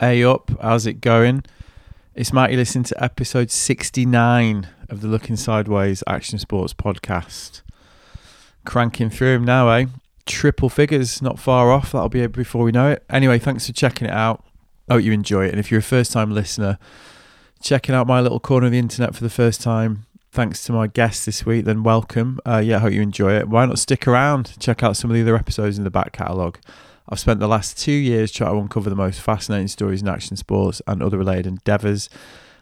Hey up, how's it going? It's Matty listening to episode 69 of the Looking Sideways Action Sports podcast. Cranking through them now, eh? Triple figures, not far off. That'll be it before we know it. Anyway, thanks for checking it out. I Hope you enjoy it. And if you're a first time listener, checking out my little corner of the internet for the first time, thanks to my guest this week, then welcome. Uh, yeah, I hope you enjoy it. Why not stick around? Check out some of the other episodes in the back catalogue. I've spent the last two years trying to uncover the most fascinating stories in action sports and other related endeavours.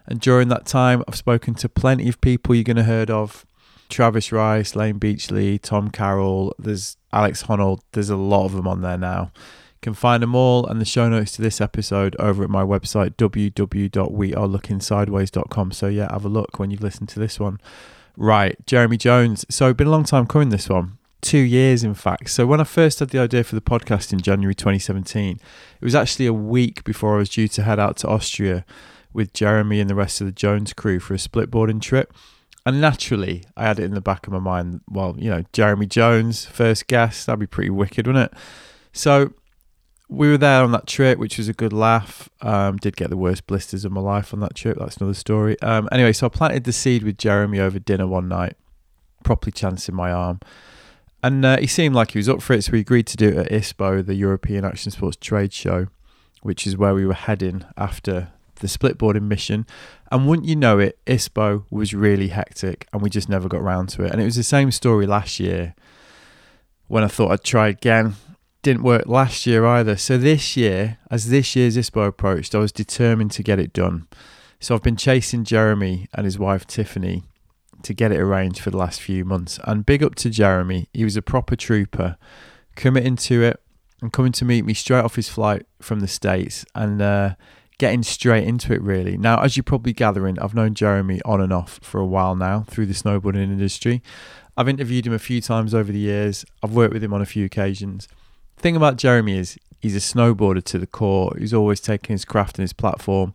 And during that time, I've spoken to plenty of people you're going to heard of Travis Rice, Layne Beachley, Tom Carroll, there's Alex Honnold, there's a lot of them on there now. You can find them all and the show notes to this episode over at my website www.wearelooking.sideways.com. So yeah, have a look when you've listened to this one. Right, Jeremy Jones. So been a long time coming this one two years, in fact. So when I first had the idea for the podcast in January 2017, it was actually a week before I was due to head out to Austria with Jeremy and the rest of the Jones crew for a splitboarding trip. And naturally, I had it in the back of my mind, well, you know, Jeremy Jones, first guest, that'd be pretty wicked, wouldn't it? So we were there on that trip, which was a good laugh. Um, did get the worst blisters of my life on that trip. That's another story. Um, anyway, so I planted the seed with Jeremy over dinner one night, properly chancing my arm. And uh, he seemed like he was up for it, so we agreed to do it at ISPO, the European Action Sports Trade Show, which is where we were heading after the splitboarding mission. And wouldn't you know it, ISPO was really hectic and we just never got round to it. And it was the same story last year when I thought I'd try again. Didn't work last year either. So this year, as this year's ISPO approached, I was determined to get it done. So I've been chasing Jeremy and his wife Tiffany to get it arranged for the last few months. And big up to Jeremy. He was a proper trooper, committing to it and coming to meet me straight off his flight from the States and uh, getting straight into it, really. Now, as you're probably gathering, I've known Jeremy on and off for a while now through the snowboarding industry. I've interviewed him a few times over the years, I've worked with him on a few occasions. Thing about Jeremy is he's a snowboarder to the core. He's always taking his craft and his platform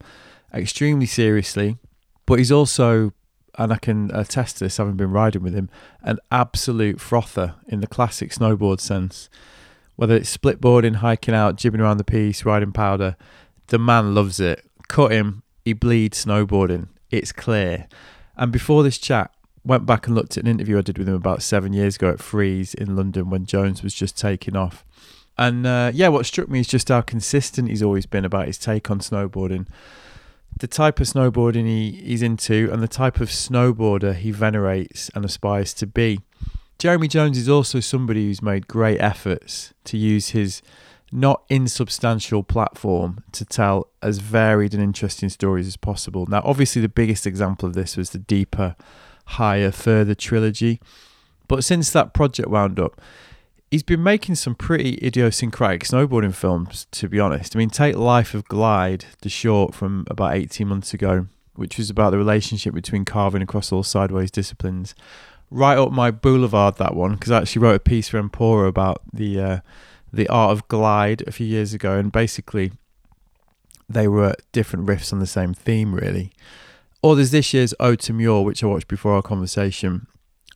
extremely seriously, but he's also and I can attest to this having been riding with him, an absolute frother in the classic snowboard sense. Whether it's splitboarding, hiking out, jibbing around the piece, riding powder, the man loves it. Cut him, he bleeds snowboarding. It's clear. And before this chat, went back and looked at an interview I did with him about seven years ago at Freeze in London when Jones was just taking off. And uh, yeah, what struck me is just how consistent he's always been about his take on snowboarding the type of snowboarding he, he's into and the type of snowboarder he venerates and aspires to be. Jeremy Jones is also somebody who's made great efforts to use his not insubstantial platform to tell as varied and interesting stories as possible. Now, obviously, the biggest example of this was the Deeper, Higher, Further trilogy. But since that project wound up, he's been making some pretty idiosyncratic snowboarding films, to be honest. I mean, take Life of Glide, the short from about 18 months ago, which was about the relationship between carving across all sideways disciplines. Right up my boulevard, that one, because I actually wrote a piece for Empora about the uh, the art of glide a few years ago, and basically they were different riffs on the same theme, really. Or there's this year's Ode to Muir, which I watched before our conversation,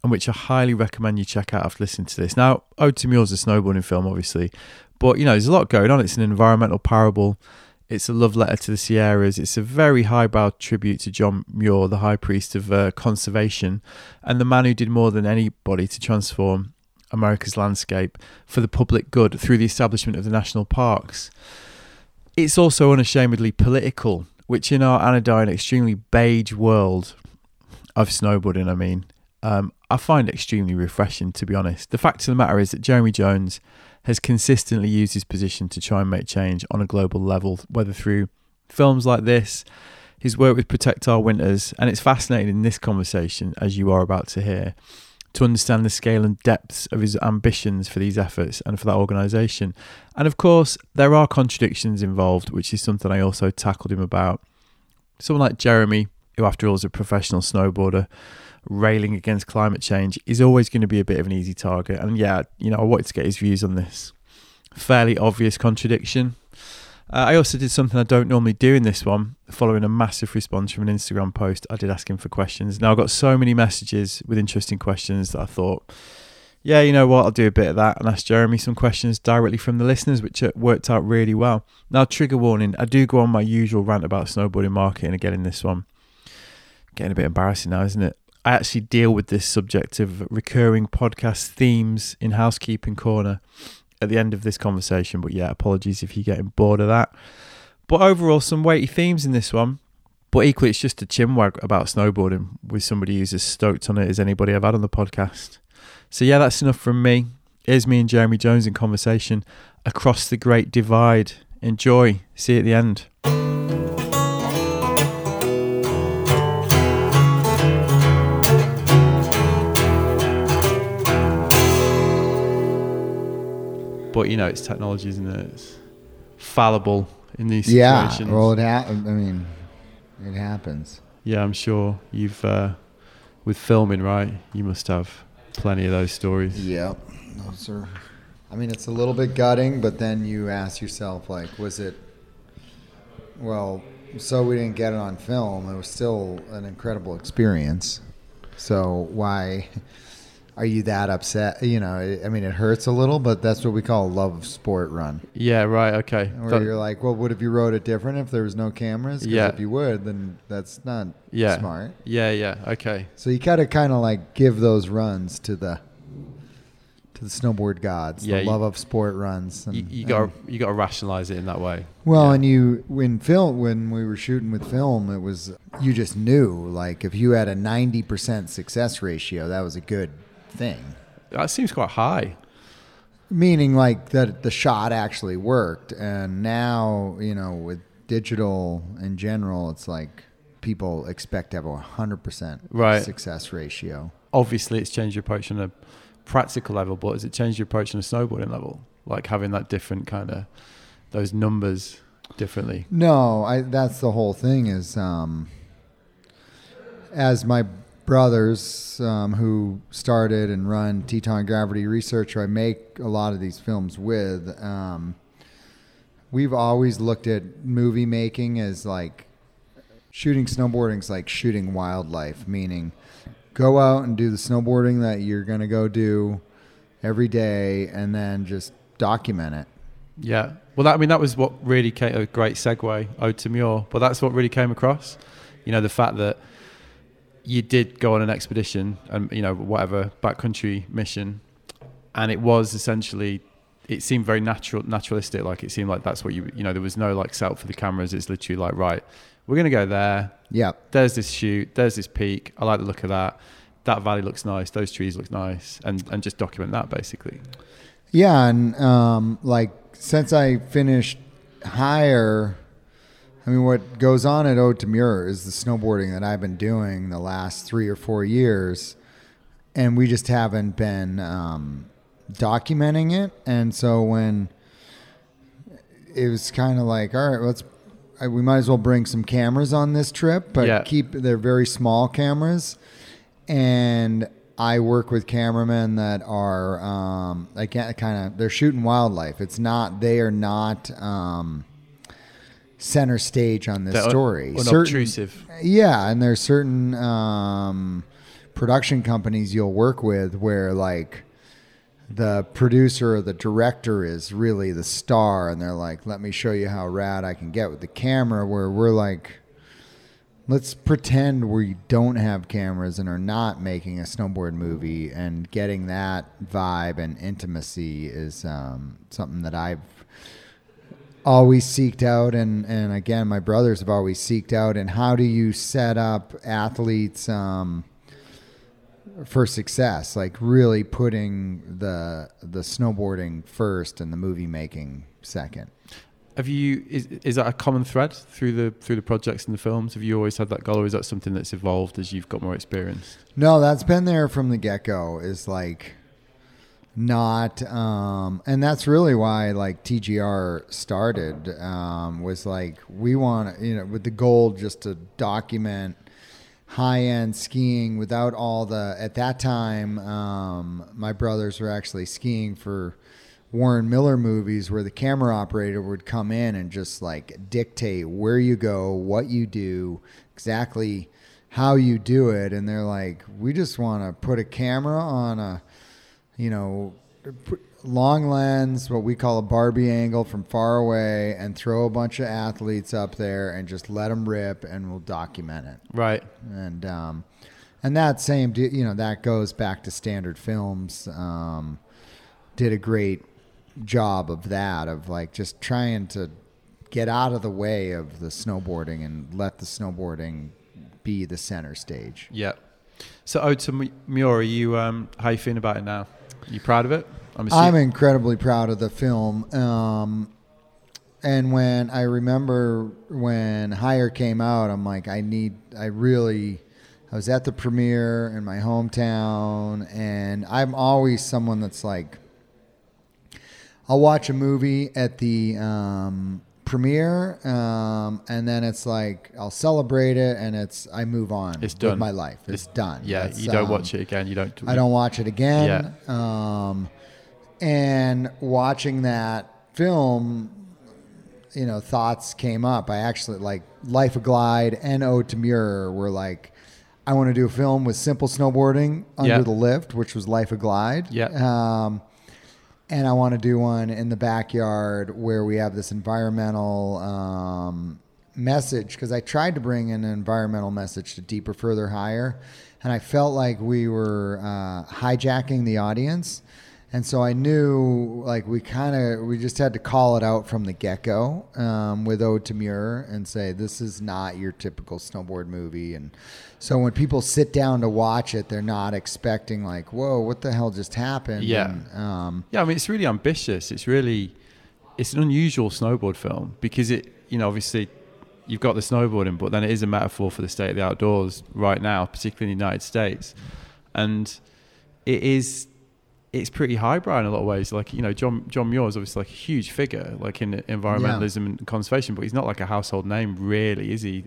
and which I highly recommend you check out after listening to this. Now, Ode to Muir is a snowboarding film, obviously, but you know, there's a lot going on. It's an environmental parable. It's a love letter to the Sierras. It's a very highbrow tribute to John Muir, the high priest of uh, conservation, and the man who did more than anybody to transform America's landscape for the public good through the establishment of the national parks. It's also unashamedly political, which in our anodyne, extremely beige world of snowboarding, I mean, um, I find extremely refreshing, to be honest. The fact of the matter is that Jeremy Jones has consistently used his position to try and make change on a global level, whether through films like this, his work with Protect Our Winters, and it's fascinating in this conversation, as you are about to hear, to understand the scale and depths of his ambitions for these efforts and for that organisation. And of course, there are contradictions involved, which is something I also tackled him about. Someone like Jeremy, who after all is a professional snowboarder, railing against climate change is always going to be a bit of an easy target. And yeah, you know, I wanted to get his views on this fairly obvious contradiction. Uh, I also did something I don't normally do in this one, following a massive response from an Instagram post. I did ask him for questions. Now, I got so many messages with interesting questions that I thought, Yeah, you know what? I'll do a bit of that and ask Jeremy some questions directly from the listeners, which uh, worked out really well. Now, trigger warning: I do go on my usual rant about snowboarding marketing again in this one. Getting a bit embarrassing now, isn't it? I actually deal with this subject of recurring podcast themes in Housekeeping Corner at the end of this conversation. But yeah, apologies if you're getting bored of that. But overall, some weighty themes in this one. But equally, it's just a chinwag about snowboarding with somebody who's as stoked on it as anybody I've had on the podcast. So yeah, that's enough from me. Here's me and Jeremy Jones in conversation across the Great Divide. Enjoy. See you at the end. But you know, it's technology, isn't it? It's fallible in these situations. Yeah, well, it ha- I mean, it happens. Yeah, I'm sure you've uh, with filming, right? You must have plenty of those stories. Yeah, those are. I mean, it's a little bit gutting, but then you ask yourself, like, was it? Well, so we didn't get it on film. It was still an incredible experience. So why are you that upset? You know, I mean, it hurts a little, but that's what we call a love of sport run. Yeah, right. Okay. Where That- you're like, well, what if you wrote it different if there was no cameras? Yeah. If you would, then that's not yeah. smart. Yeah, yeah. Okay. So you gotta kind of like give those runs to the to the snowboard gods, Yeah, the you- love of sport runs. And, You, you got you got to rationalize it in that way. well, Yeah. and you when film when we were shooting with film, it was you just knew like if you had a ninety percent success ratio, that was a good thing. that seems quite high. Meaning like that the shot actually worked, and now you know with digital in general, it's like people expect to have a hundred percent Right. success ratio. Obviously, it's changed your approach on a practical level, but has it changed your approach on a snowboarding level? Like having that different kind of those numbers differently. No, I that's the whole thing is um as my brothers um, who started and run Teton Gravity Research, I make a lot of these films with, um, we've always looked at movie making as like shooting snowboarding is like shooting wildlife, meaning go out and do the snowboarding that you're gonna go do every day, and then just document it. Yeah. Well, that, I mean, that was what really came a great segue ode to Muir. But that's what really came across. You know, the fact that you did go on an expedition and you know whatever backcountry mission, and it was essentially it seemed very natural, naturalistic. Like it seemed like that's what you you know there was no like setup for the cameras. It's literally like right, we're gonna go there. Yeah. There's this shoot. There's this peak. I like the look of that. That valley looks nice. Those trees look nice, and and just document that basically. Yeah, and um, like since I finished higher, I mean, what goes on at Ode to Muir is the snowboarding that I've been doing the last three or four years, and we just haven't been um, documenting it. And so when it was kind of like, all right, let's. We might as well bring some cameras on this trip, but Yeah. keep they're very small cameras, and I work with cameramen that are um, I can't kind of they're shooting wildlife. It's not they are not um, center stage on this un- story. unobtrusive. yeah, and there's certain um, production companies you'll work with where like the producer or the director is really the star, and they're like, "Let me show you how rad I can get with the camera." Where we're like, let's pretend we don't have cameras and are not making a snowboard movie and getting that vibe and intimacy is um, something that I've always seeked out and and again my brothers have always seeked out and how do you set up athletes um, for success like really putting the the snowboarding first and the movie making second Have you is is that a common thread through the through the projects and the films? Have you always had that goal, or is that something that's evolved as you've got more experience? No, that's been there from the get go. Is like not, um, and that's really why like TGR started. Um, was like we want you know with the goal just to document high end skiing without all the at that time. Um, my brothers were actually skiing for. Warren Miller movies where the camera operator would come in and just like dictate where you go, what you do, exactly how you do it and they're like we just want to put a camera on a you know, long lens, what we call a Barbie angle from far away, and throw a bunch of athletes up there and just let them rip, and we'll document it. Right. And um, and that same, you know, that goes back to standard films. Um, did a great job of that, of like just trying to get out of the way of the snowboarding and let the snowboarding be the center stage. Yeah. So, Ode to Muir, are you um, how you feeling about it now? You proud of it? I'm assuming- incredibly proud of the film. Um, and when I remember when Higher came out, I'm like, I need, I really, I was at the premiere in my hometown, and I'm always someone that's like, I'll watch a movie at the um, premiere, um, and then it's like I'll celebrate it, and it's I move on. It's with done. my life. It's, done. Yeah, That's, you don't um, watch it again. You don't. I don't watch it again. Um, and watching that film, you know, thoughts came up. I actually like Life of Glide and Ode to Muir were like, I want to do a film with simple snowboarding under Yeah. the lift, which was Life of Glide. Yeah. Um, and I want to do one in the backyard where we have this environmental um, message because I tried to bring an environmental message to deeper, further, higher, and I felt like we were uh, hijacking the audience. And so I knew, like, we kind of, we just had to call it out from the get go um, with Ode to Muir and say, this is not your typical snowboard movie. And so when people sit down to watch it, they're not expecting, like, whoa, what the hell just happened? Yeah. And, um, Yeah, I mean, it's really ambitious. It's really, it's an unusual snowboard film because it, you know, obviously you've got the snowboarding, but then it is a metaphor for the state of the outdoors right now, particularly in the United States. And it is, it's pretty highbrow in a lot of ways. Like, you know, John, John Muir is obviously like a huge figure, like in environmentalism and conservation, but he's not like a household name really, is he?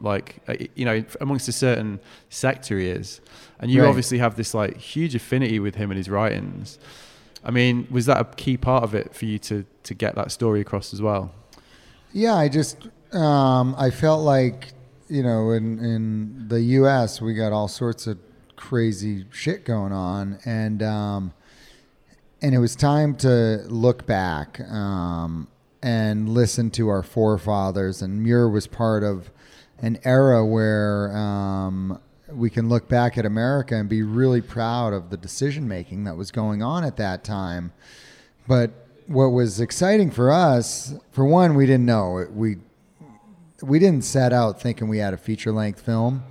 Like, uh, you know, amongst a certain sector he is. And you Right. obviously have this like huge affinity with him and his writings. I mean, was that a key part of it for you to to get that story across as well? Yeah, I just um, I felt like you know in in the U.S. we got all sorts of crazy shit going on, and um, and it was time to look back um, and listen to our forefathers. And Muir was part of an era where um, we can look back at America and be really proud of the decision making that was going on at that time. But what was exciting for us, for one, we didn't know we we didn't set out thinking we had a feature length film.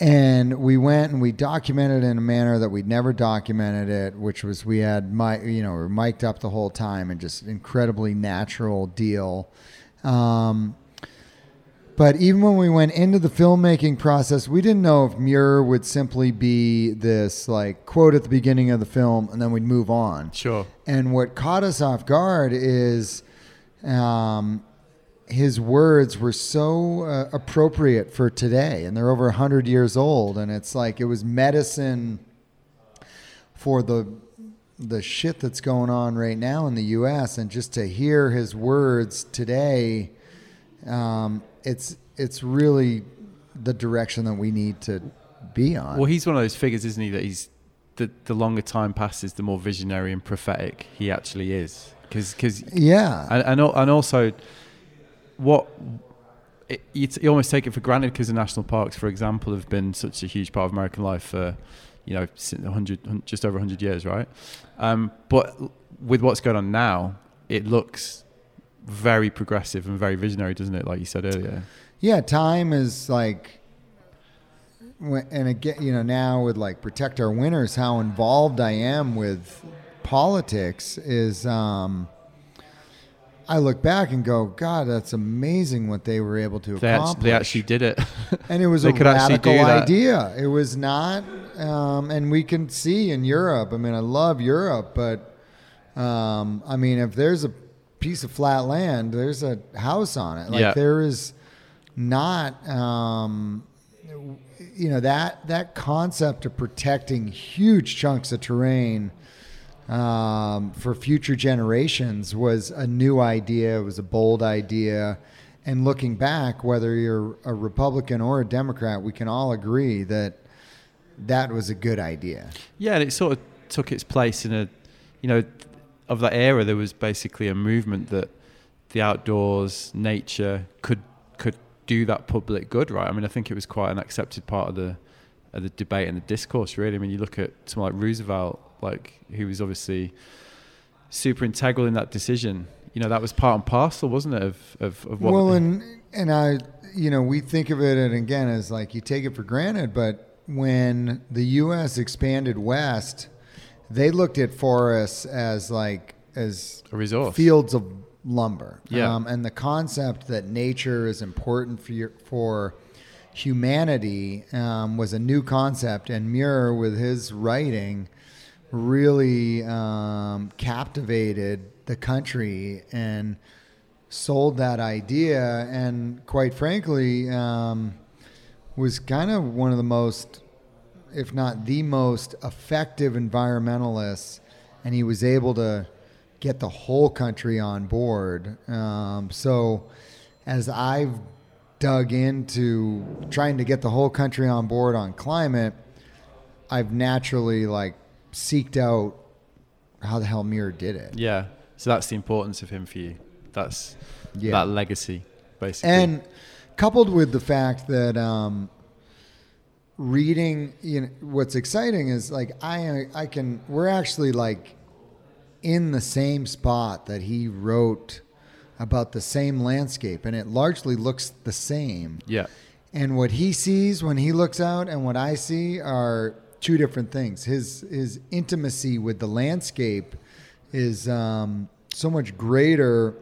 And we went and we documented in a manner that we'd never documented it, which was we had my you know we were mic'd up the whole time and just incredibly natural deal. Um, but even when we went into the filmmaking process, we didn't know if Muir would simply be this like quote at the beginning of the film and then we'd move on. Sure. And what caught us off guard is um, his words were so uh, appropriate for today, and they're over 100 years old. And it's like it was medicine for the the shit that's going on right now in the U.S. And just to hear his words today, um, it's it's really the direction that we need to be on. Well, he's one of those figures, isn't he? That he's the the longer time passes, the more visionary and prophetic he actually is. Because because yeah, and and, and also what it, you, t- you almost take it for granted because the national parks, for example, have been such a huge part of American life for you know since 100 just over 100 years, right? Um, but with what's going on now, it looks very progressive and very visionary, doesn't it? Like you said earlier. Yeah, time is like, and again, you know, now with like protect our winters, how involved I am with politics is. Um, I look back and go, God, that's amazing what they were able to accomplish. they actually did it. and it was they a could radical idea. It was not, um, and we can see in Europe. I mean, I love Europe, but um, I mean, if there's a piece of flat land, there's a house on it. Like Yeah. there is not, um, you know, that that concept of protecting huge chunks of terrain. Um, for future generations was a new idea. It was a bold idea. And looking back, whether you're a Republican or a Democrat, we can all agree that that was a good idea. Yeah, and it sort of took its place in a, you know, of that era. There was basically a movement that the outdoors, nature could could do that public good, right? I mean, I think it was quite an accepted part of the of the debate and the discourse. Really, I mean, you look at someone like Roosevelt, like he was obviously super integral in that decision. You know, that was part and parcel, wasn't it, of of, of what? Well, and and I, you know, we think of it and again as like you take it for granted, but when the U.S. expanded west, they looked at forests as like as a resource. fields of lumber. Yeah. Um, and the concept that nature is important for your, for humanity um, was a new concept. And Muir, with his writing, really um, captivated the country and sold that idea. And quite frankly, um, was kind of one of the most, if not the most effective environmentalists. And he was able to get the whole country on board. Um, so, as I've dug into trying to get the whole country on board on climate, I've naturally like seeked out how the hell Muir did it. Yeah. So that's the importance of him for you. That's Yeah. that legacy, basically. And coupled with the fact that um, reading, you know, what's exciting is like I I can we're actually like in the same spot that he wrote about the same landscape, and it largely looks the same. yeah. And what he sees when he looks out and what I see are two different things. His his intimacy with the landscape is um, so much greater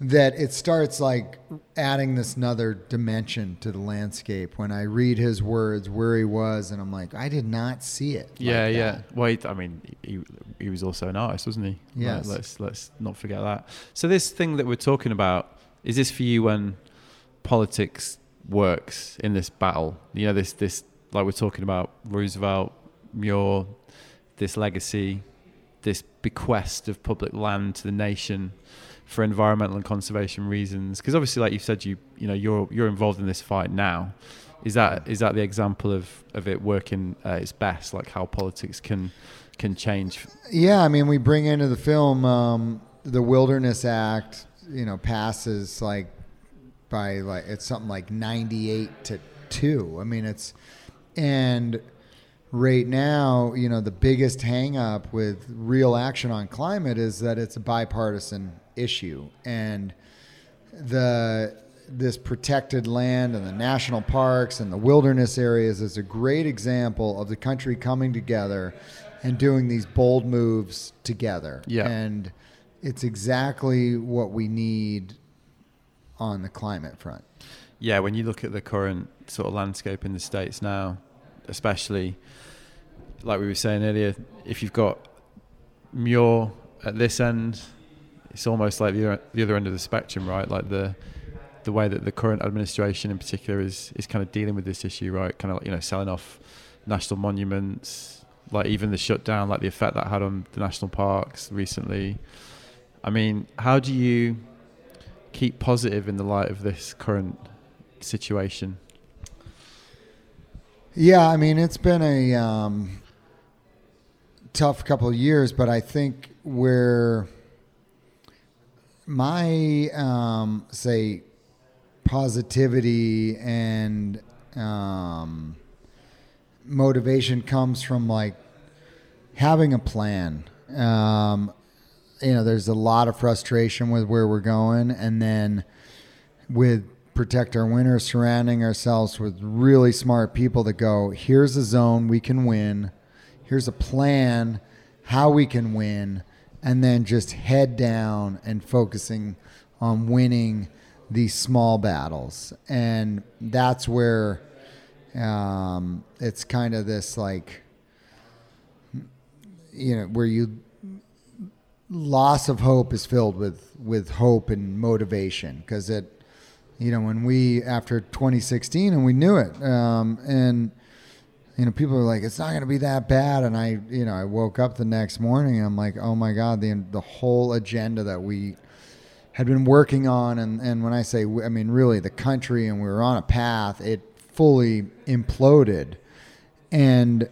that it starts like adding this another dimension to the landscape when I read his words where he was and I'm like I did not see it. like Yeah, yeah. well I mean, he, he was also an artist, wasn't he? Yes. Like, let's let's not forget that. So this thing that we're talking about is this for you when politics works in this battle? You know, this this like we're talking about Roosevelt, Muir, this legacy, this bequest of public land to the nation for environmental and conservation reasons. Because obviously, like you said, you you know you're you're involved in this fight now. Is that is that the example of, of it working at its best? Like how politics can can change? Yeah, I mean, we bring into the film um, the Wilderness Act. You know, passes like by like it's something like ninety-eight to two. I mean, it's and right now, you know, the biggest hang up with real action on climate is that it's a bipartisan issue, and the this protected land and the national parks and the wilderness areas is a great example of the country coming together and doing these bold moves together. Yeah. And it's exactly what we need on the climate front. Yeah, when you look at the current sort of landscape in the states now, especially like we were saying earlier, if you've got Muir at this end, it's almost like the the other end of the spectrum, right? Like the the way that the current administration in particular is is kind of dealing with this issue, right? Kind of like, you know selling off national monuments, like even the shutdown, like the effect that had on the national parks recently. I mean, how do you keep positive in the light of this current situation? Yeah, I mean it's been a um, tough couple of years, but I think where my um, say positivity and um, motivation comes from like having a plan. Um, you know, there's a lot of frustration with where we're going, and then with protect our winters, surrounding ourselves with really smart people that go, here's a zone we can win, here's a plan how we can win, and then just head down and focusing on winning these small battles. And that's where um, it's kind of this like, you know, where you loss of hope is filled with with hope and motivation because it you know when we after 2016 and we knew it um, and you know people are like it's not going to be that bad and i you know i woke up the next morning and i'm like oh my god the the whole agenda that we had been working on and and when i say we- i mean really the country and we were on a path it fully imploded and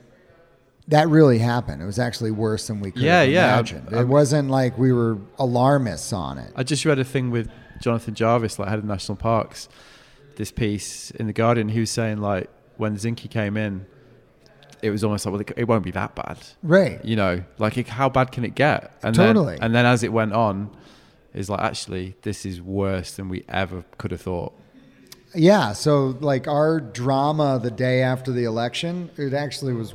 that really happened. It was actually worse than we could Yeah, have yeah. imagined. I'm- it wasn't like we were alarmists on it. I just read a thing with Jonathan Jarvis, like head of national parks. This piece in the Guardian, he was saying like when Zinke came in, it was almost like well, it, won't be that bad, Right. you know, like it, how bad can it get? And Totally. Then, and then as it went on, is like actually this is worse than we ever could have thought. Yeah, so like our drama the day after the election, it actually was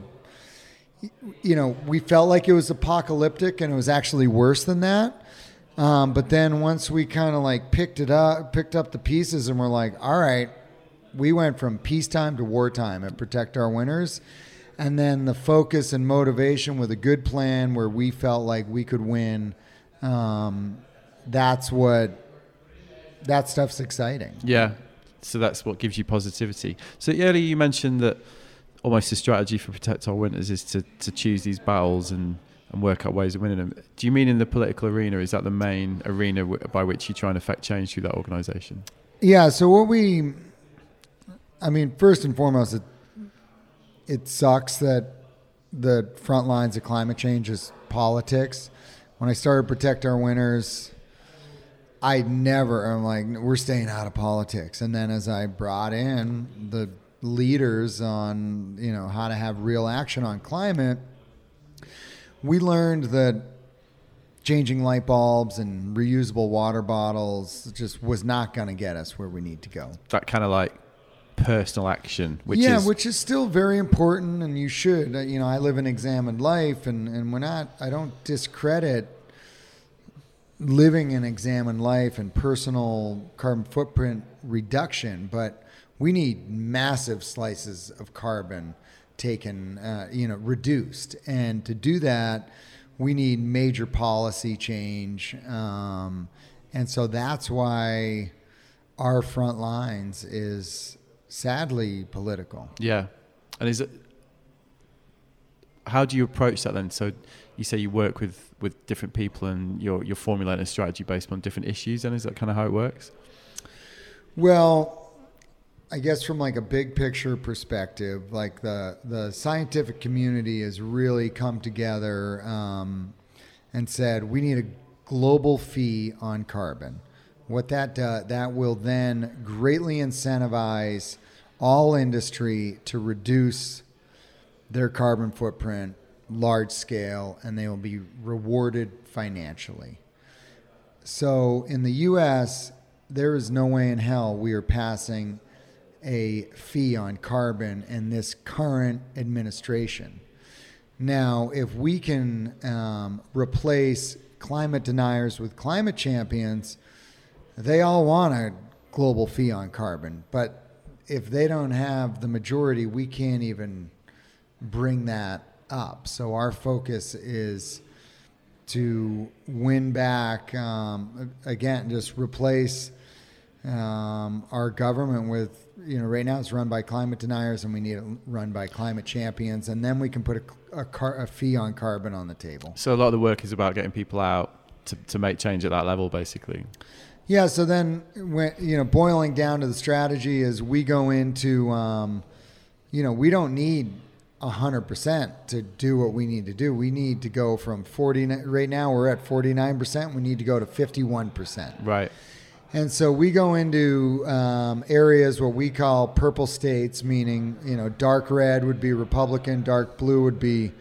you know, we felt like it was apocalyptic and it was actually worse than that. Um, but then once we kind of like picked it up, picked up the pieces and we're like, all right, we went from peacetime to wartime at Protect Our Winters. And then the focus and motivation with a good plan where we felt like we could win. Um, that's what, that stuff's exciting. Yeah. So that's what gives you positivity. So earlier you mentioned that almost the strategy for protect our winters is to, to choose these battles and, and work out ways of winning them. Do you mean in the political arena? Is that the main arena w- by which you try and affect change through that organisation? Yeah. So what we, I mean, first and foremost, it it sucks that the front lines of climate change is politics. When I started Protect Our Winters, I never. I'm like, we're staying out of politics. And then as I brought in the leaders on, you know, how to have real action on climate, we learned that changing light bulbs and reusable water bottles just was not going to get us where we need to go. That kind of like personal action, which yeah, is which is still very important, and you should. You know, I live an examined life, and and we're not. I don't discredit living an examined life and personal carbon footprint reduction, but we need massive slices of carbon taken, uh, you know, reduced, and to do that, we need major policy change, um, and so that's why our front lines is sadly political. yeah. And is it? How do you approach that then? So you say you work with with different people and you're you're formulating a strategy based on different issues. And is that kind of how it works? Well, I guess from like a big picture perspective, like the the scientific community has really come together um, and said we need a global fee on carbon. What that uh, that will then greatly incentivize all industry to reduce their carbon footprint large scale, and they will be rewarded financially. So in the U.S., there is no way in hell we are passing a fee on carbon in this current administration. Now, if we can um, replace climate deniers with climate champions, they all want a global fee on carbon. But if they don't have the majority, we can't even bring that up. So our focus is to win back um, again, just replace um, our government with you know right now it's run by climate deniers and we need it run by climate champions and then we can put a, a, car, a fee on carbon on the table. So a lot of the work is about getting people out to, to make change at that level, basically. Yeah. So then, when you know, boiling down to the strategy is we go into, um, you know, we don't need hundred percent to do what we need to do. We need to go from forty. Right now, we're at forty nine percent. We need to go to fifty one percent. Right. And so we go into um, areas what we call purple states, meaning you know dark red would be Republican, dark blue would be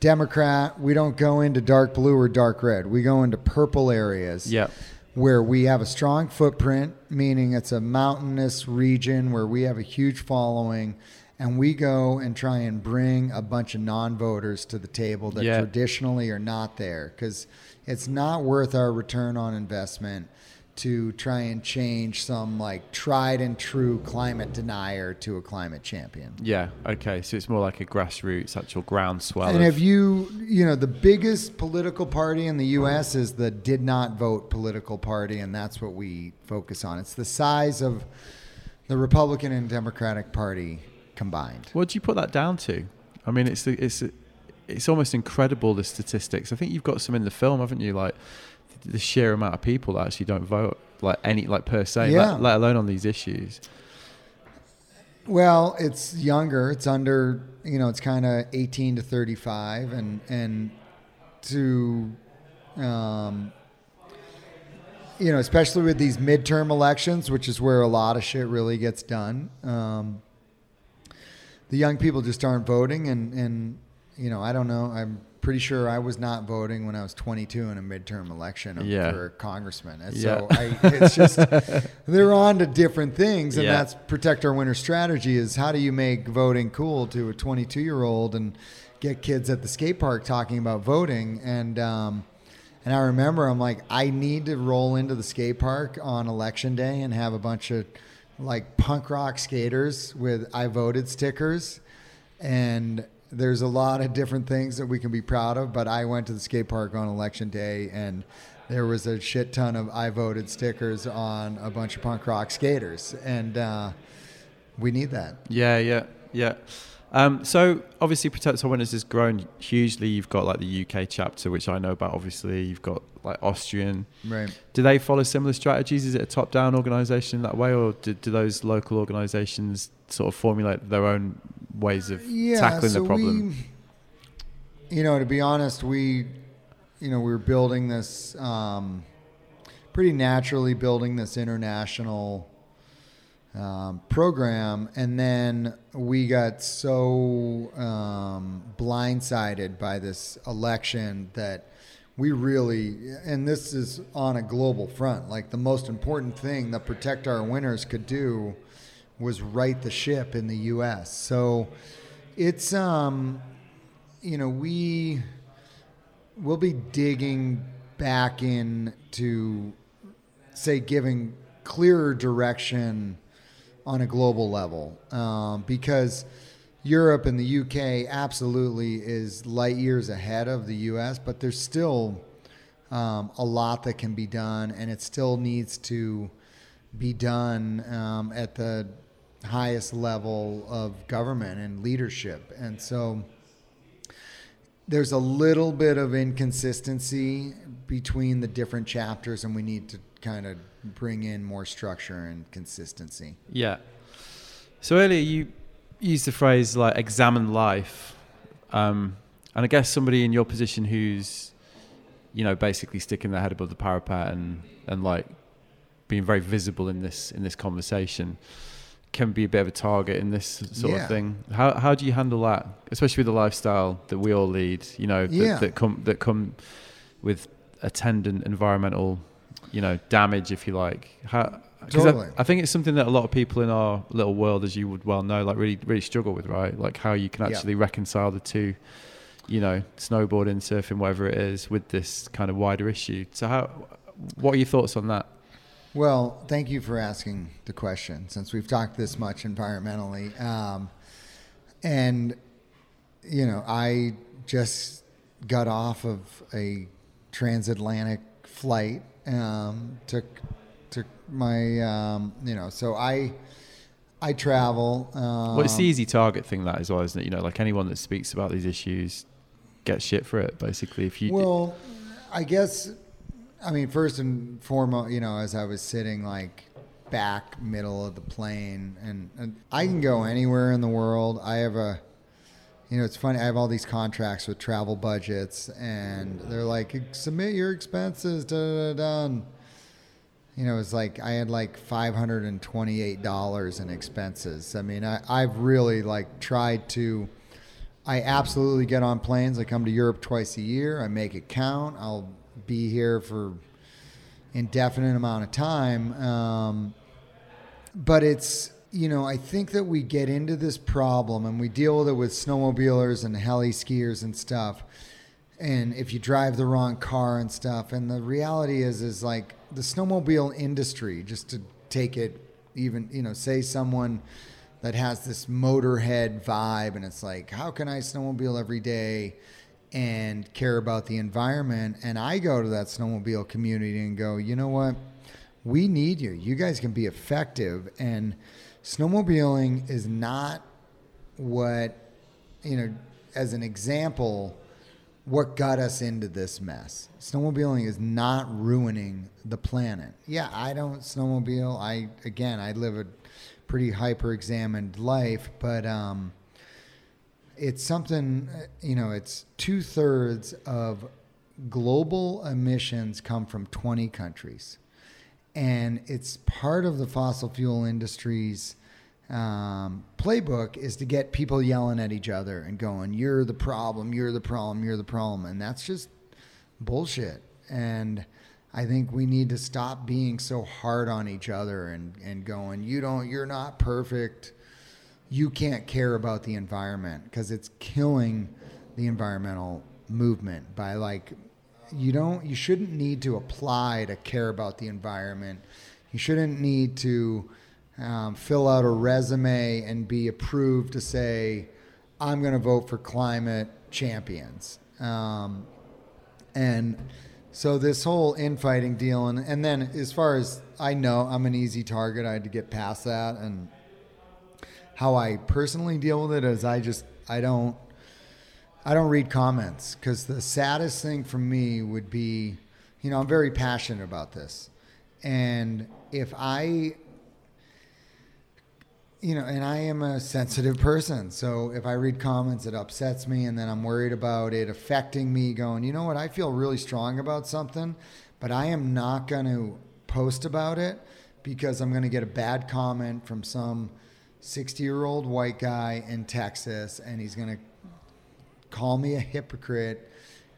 Democrat. We don't go into dark blue or dark red. We go into purple areas Yeah. where we have a strong footprint, meaning it's a mountainous region where we have a huge following, and we go and try and bring a bunch of non-voters to the table that Yeah. traditionally are not there because it's not worth our return on investment to try and change some like tried and true climate denier to a climate champion. Yeah. Okay. So it's more like a grassroots, actual groundswell. And if you, you know, the biggest political party in the U.S. is the did not vote political party, and that's what we focus on. It's the size of the Republican and Democratic Party combined. What do you put that down to? I mean, it's the, it's it's almost incredible the statistics. I think you've got some in the film, haven't you? Like the sheer amount of people that actually don't vote, like any like per se, Yeah. let, let alone on these issues. Well, it's younger. It's under, you know, it's kind of 18 to 35 and and to um you know, especially with these midterm elections, which is where a lot of shit really gets done. Um the young people just aren't voting and and you know, I don't know. I'm pretty sure I was not voting when I was 22 in a midterm election Yeah. for congressman. And Yeah. So I, it's just they're on to different things, and Yeah. that's protect our winters strategy. Is how do you make voting cool to a 22 year old and get kids at the skate park talking about voting and. Um, and I remember I'm like, I need to roll into the skate park on election day and have a bunch of like punk rock skaters with I voted stickers. And there's a lot of different things that we can be proud of. But I went to the skate park on election day and there was a shit ton of I voted stickers on a bunch of punk rock skaters. And uh, we need that. Yeah, yeah, yeah. Um, so obviously, Protect Our Winters has grown hugely. You've got like the UK chapter, which I know about. Obviously, you've got like Austrian. Right. Do they follow similar strategies? Is it a top-down organisation that way, or do, do those local organisations sort of formulate their own ways of tackling the problem? We, you know, to be honest, we, you know, we were building this um, pretty naturally, building this international um, program, and then we got so um, blindsided by this election that we really, and this is on a global front. Like the most important thing that Protect Our Winters could do was right the ship in the U.S. So it's, um, you know, we will be digging back in to say, giving clearer direction on a global level um, because Europe and the UK absolutely is light years ahead of the US, but there's still um, a lot that can be done, and it still needs to be done um, at the highest level of government and leadership. And so there's a little bit of inconsistency between the different chapters, and we need to kind of bring in more structure and consistency. Yeah. So earlier you used the phrase like examine life, um, and I guess somebody in your position who's, you know, basically sticking their head above the parapet and and like being very visible in this in this conversation can be a bit of a target in this sort Yeah. of thing. How how do you handle that, especially with the lifestyle that we all lead? You know, that, Yeah. that come that come with attendant environmental, you know, damage, if you like. How, Totally. I, I think it's something that a lot of people in our little world, as you would well know, like really really struggle with, right? Like how you can Yeah. actually reconcile the two. You know, snowboarding, surfing, whatever it is, with this kind of wider issue. So, how? What are your thoughts on that? Well, thank you for asking the question since we've talked this much environmentally. Um, and, you know, I just got off of a transatlantic flight, um, took, took my, um, you know, so I, I travel. Um, Well, it's the easy target thing that as well, isn't it? You know, like anyone that speaks about these issues gets shit for it. Basically, if you Well, I guess, I mean, first and foremost, you know, as I was sitting like back middle of the plane, and, and I can go anywhere in the world. I have a, you know, it's funny. I have all these contracts with travel budgets, and they're like, submit your expenses, da da da. da. You know, it's like I had like five hundred and twenty-eight dollars in expenses. I mean, I, I've really like tried to. I absolutely get on planes. I come to Europe twice a year. I make it count. I'll be here for indefinite amount of time. Um, but it's you know I think that we get into this problem and we deal with it with snowmobilers and heli skiers and stuff. And if you drive the wrong car and stuff, and the reality is is like the snowmobile industry, just to take it even you know say someone that has this motorhead vibe and it's like how can i snowmobile every day and care about the environment and i go to that snowmobile community and go you know what we need you you guys can be effective and snowmobiling is not what you know as an example what got us into this mess. Snowmobiling is not ruining the planet. Yeah, I don't snowmobile. I again, I live a pretty hyper examined life, but um, it's something uh, you know. It's two thirds of global emissions come from 20 countries, and it's part of the fossil fuel industry's um, playbook is to get people yelling at each other and going, "You're the problem. You're the problem. You're the problem," and that's just bullshit. And I think we need to stop being so hard on each other and, and going, you don't, you're not perfect. You can't care about the environment because it's killing the environmental movement by like, you don't, you shouldn't need to apply to care about the environment. You shouldn't need to um, fill out a resume and be approved to say, I'm going to vote for climate champions. Um, and so this whole infighting deal, and, and then as far as I know, I'm an easy target. I had to get past that, and how I personally deal with it is I just I don't I don't read comments because the saddest thing for me would be, you know, I'm very passionate about this, and if I you know, and I am a sensitive person. So if I read comments, it upsets me, and then I'm worried about it affecting me. Going, you know what? I feel really strong about something, but I am not going to post about it because I'm going to get a bad comment from some 60 year old white guy in Texas, and he's going to call me a hypocrite,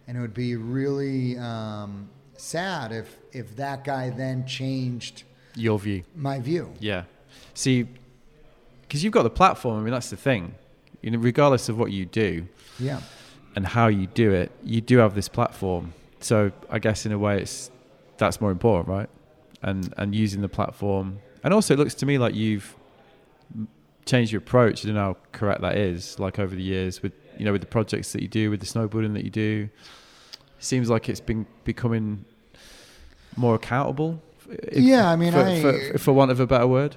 and it would be really um, sad if if that guy then changed your view, my view. Yeah. See because you've got the platform. I mean, that's the thing. You know, regardless of what you do, yeah, and how you do it, you do have this platform. So I guess in a way, it's that's more important, right? And and using the platform, and also it looks to me like you've changed your approach. I don't know how correct that is. Like over the years, with you know, with the projects that you do, with the snowboarding that you do, it seems like it's been becoming more accountable. If, yeah, I mean, for, I, for, for want of a better word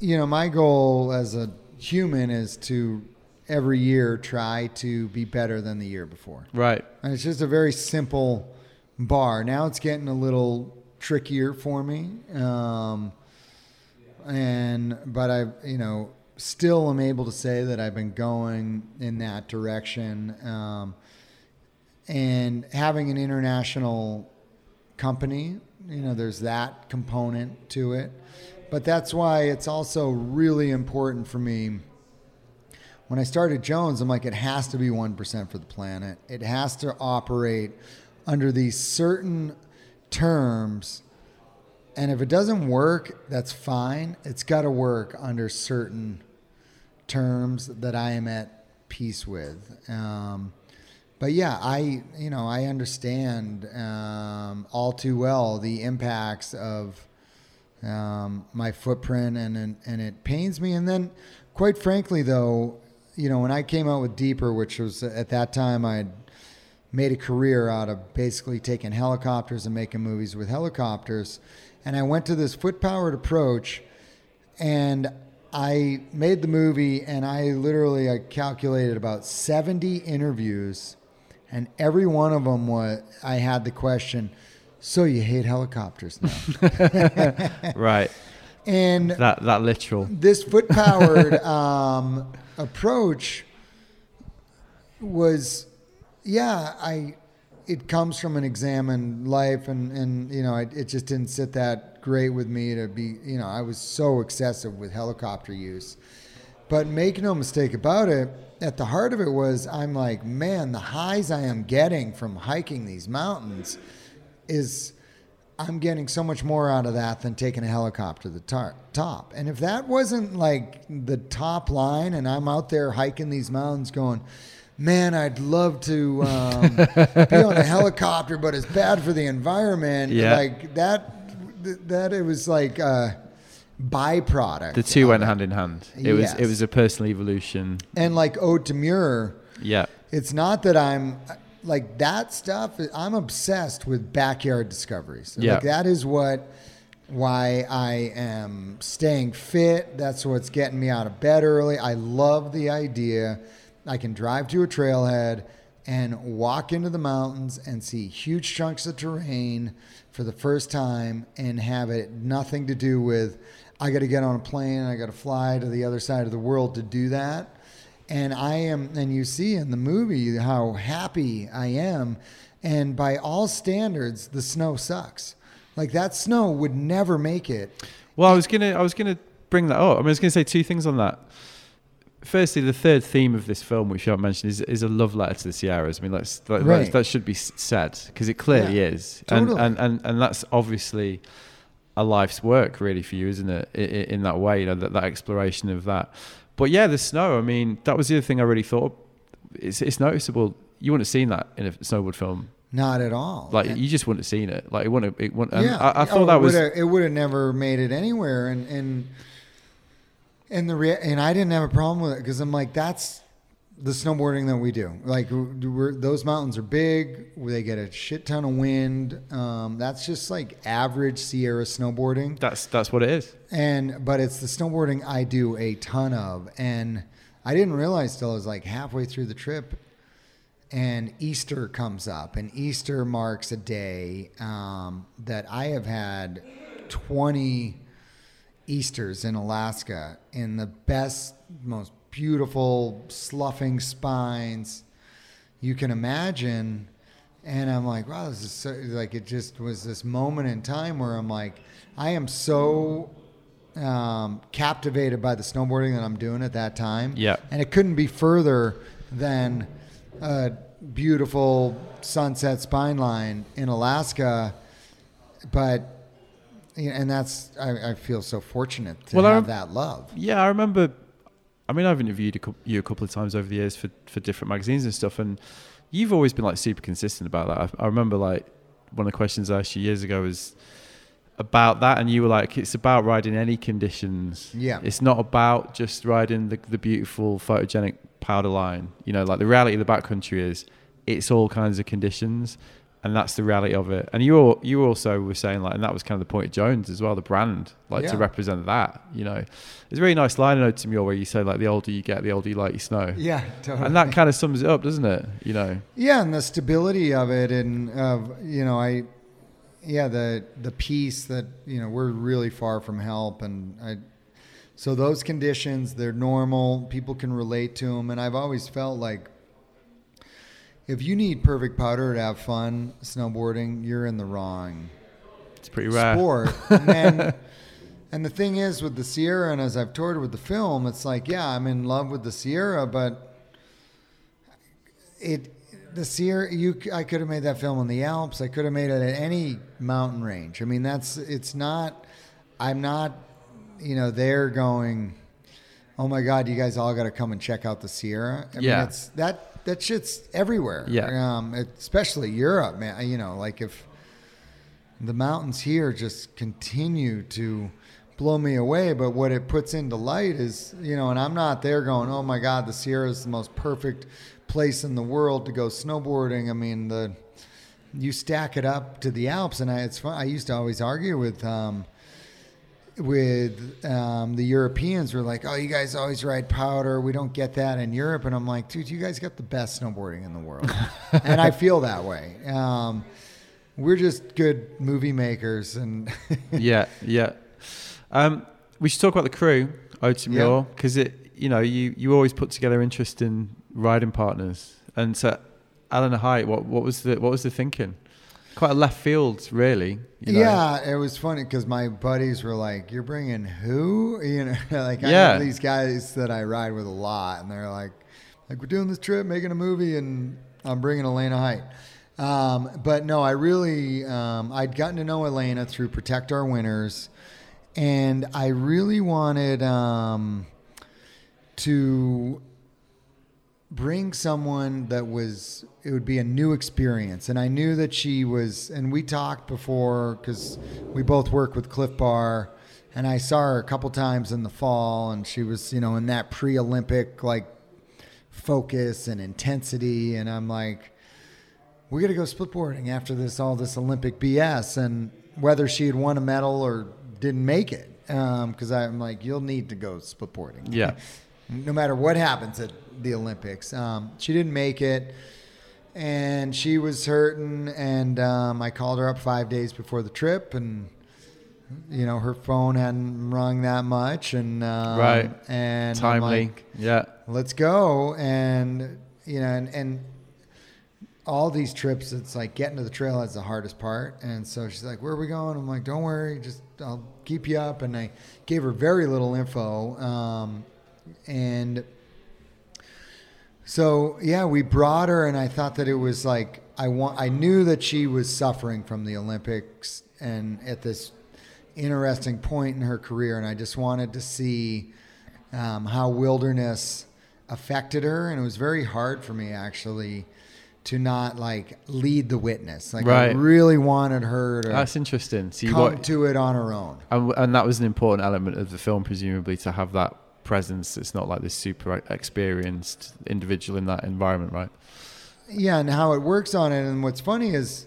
you know, my goal as a human is to every year try to be better than the year before. Right. And it's just a very simple bar. Now it's getting a little trickier for me. Um, and, but I, you know, still am able to say that I've been going in that direction. Um, and having an international company, you know, there's that component to it. But that's why it's also really important for me. When I started Jones, I'm like, it has to be 1% for the planet. It has to operate under these certain terms. And if it doesn't work, that's fine. It's got to work under certain terms that I am at peace with. Um, but yeah, I you know I understand um, all too well the impacts of um, my footprint, and, and and it pains me. And then, quite frankly, though, you know, when I came out with Deeper, which was at that time I'd made a career out of basically taking helicopters and making movies with helicopters, and I went to this foot powered approach, and I made the movie, and I literally I calculated about seventy interviews, and every one of them was I had the question so you hate helicopters now, right? And that that literal this foot powered um, approach was, yeah, I. It comes from an examined life, and and you know, it, it just didn't sit that great with me to be. You know, I was so excessive with helicopter use, but make no mistake about it. At the heart of it was, I'm like, man, the highs I am getting from hiking these mountains is I'm getting so much more out of that than taking a helicopter to the tar- top. And if that wasn't like the top line, and I'm out there hiking these mountains going, man, I'd love to um, be on a helicopter, but it's bad for the environment. Yeah. Like that, that it was like a byproduct. The two went it. hand in hand. It yes. was it was a personal evolution. And like Ode to Muir. Yeah. It's not that I'm like that stuff. I'm obsessed with backyard discoveries. Yeah. Like that is what why I am staying fit. That's what's getting me out of bed early. I love the idea I can drive to a trailhead and walk into the mountains and see huge chunks of terrain for the first time and have it nothing to do with I got to get on a plane. I got to fly to the other side of the world to do that. And I am, and you see in the movie how happy I am. And by all standards, the snow sucks. Like that snow would never make it. Well, I was gonna I was gonna bring that up. I, mean, I was gonna say two things on that. Firstly, the third theme of this film, which you haven't mentioned, is, is a love letter to the Sierras. I mean, that's, that, Right. that's- that should be said because it clearly Yeah, is, totally. and, and and and that's obviously a life's work, really, for you, isn't it? In, in that way, you know, that, that exploration of that. But yeah, the snow. I mean, that was the other thing I really thought. It's it's noticeable. You wouldn't have seen that in a snowboard film. Not at all. Like And- you just wouldn't have seen it. Like it wouldn't. Have, it wouldn't. yeah, I, I Oh, thought it that was. it would have never made it anywhere, and and and the rea- and I didn't have a problem with it because I'm like that's the snowboarding that we do. Like we're, those mountains are big, they get a shit ton of wind. Um, that's just like average Sierra snowboarding, That's that's what it is. and but it's the snowboarding I do a ton of, and I didn't realize till I was like halfway through the trip and Easter comes up, and Easter marks a day um, that I have had 20 Easters in Alaska in the best, most beautiful sloughing spines you can imagine. And I'm like, wow, this is so, like, it just was this moment in time where I'm like, I am so um, captivated by the snowboarding that I'm doing at that time. Yeah. And it couldn't be further than a beautiful sunset spine line in Alaska. But, and that's, I, I feel so fortunate to Well, have rem- that love. Yeah, I remember. I mean, I've interviewed a you a couple of times over the years for, for different magazines and stuff, and you've always been like super consistent about that. I, I remember like one of the questions I asked you years ago was about that, and you were like, "It's about riding any conditions. Yeah. it's not about just riding the the beautiful photogenic powder line. You know, like the reality of the backcountry is it's all kinds of conditions." And that's the reality of it. And you all, you also were saying like, and that was kind of the point of Jones as well, the brand, like to represent that. You know, it's a really nice line know to me where you say like, the older you get, the older you like your snow. Yeah, totally. And that kind of sums it up, doesn't it? You know, Yeah, and the stability of it, and of you know, I, yeah, the the peace that you know we're really far from help, and I, so those conditions they're normal. People can relate to them, and I've always felt like if you need perfect powder to have fun snowboarding, you're in the wrong it's pretty rare. sport. and, then, and the thing is with the Sierra, and as I've toured with the film, it's like, yeah, I'm in love with the Sierra, but it the Sierra, you, I could have made that film in the Alps. I could have made it at any mountain range. I mean, that's it's not. I'm not, you know, there going. Oh my God! You guys all got to come and check out the Sierra. I Yeah. mean, it's that that shit's everywhere. Yeah. um, especially Europe, man. You know, like if the mountains here just continue to blow me away. But what it puts into light is, you know, and I'm not there going, oh my God, the Sierra is the most perfect place in the world to go snowboarding. I mean, the you stack it up to the Alps, and I, it's fun. I used to always argue with. Um, with um, the Europeans were like, "Oh, you guys always ride powder. We don't get that in Europe." And I'm like, "Dude, you guys got the best snowboarding in the world," and I feel that way. Um, we're just good movie makers, and yeah, yeah. Um, we should talk about the crew, Ode to Muir, because it, you know, you, you always put together interesting riding partners. And so, Elena Hight, what what was the what was the thinking? Quite a left field, really. you know. yeah, it was funny because my buddies were like, "You're bringing who?" You know, like I Yeah. have these guys that I ride with a lot, and they're like, "Like we're doing this trip, making a movie, and I'm bringing Elena Hight." Um, but no, I really um, I'd gotten to know Elena through Protect Our Winters, and I really wanted um, to bring someone that was it would be a new experience and i knew that she was and we talked before because we both work with Clif Bar and i saw her a couple times in the fall and she was you know in that pre-olympic like focus and intensity and i'm like we got to go splitboarding after this all this olympic bs and whether she had won a medal or didn't make it um, because i'm like you'll need to go splitboarding Yeah. No matter what happens at the Olympics. Um, she didn't make it, and she was hurting. And um, I called her up five days before the trip, and you know, her phone hadn't rung that much, and um, Right. and Timely. like, yeah. let's go, and you know, and and all these trips, it's like getting to the trail is the hardest part, and so she's like, "Where are we going?" I'm like, "Don't worry, just I'll keep you up," and I gave her very little info, um, and so yeah, we brought her, and I thought that it was like I want. I knew that she was suffering from the Olympics, and at this interesting point in her career, and I just wanted to see um, how wilderness affected her, and it was very hard for me actually to not like lead the witness. Like I really wanted her to That's interesting. So you come got, to it on her own. and, and that was an important element of the film, presumably, to have that presence. It's not like this super experienced individual in that environment, right? Yeah, and how it works on it. And what's funny is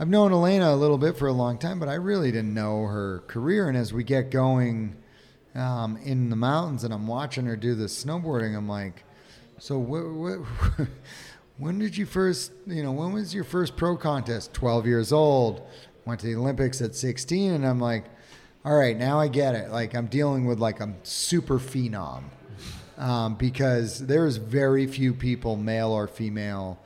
I've known Elena a little bit for a long time, but I really didn't know her career. And as we get going um, in the mountains and I'm watching her do this snowboarding, I'm like, so wh- wh- when did you first, you know, when was your first pro contest? 12 years old. Went to the Olympics at 16. And I'm like, all right, now I get it. Like I'm dealing with like a super phenom um, because there's very few people, male or female,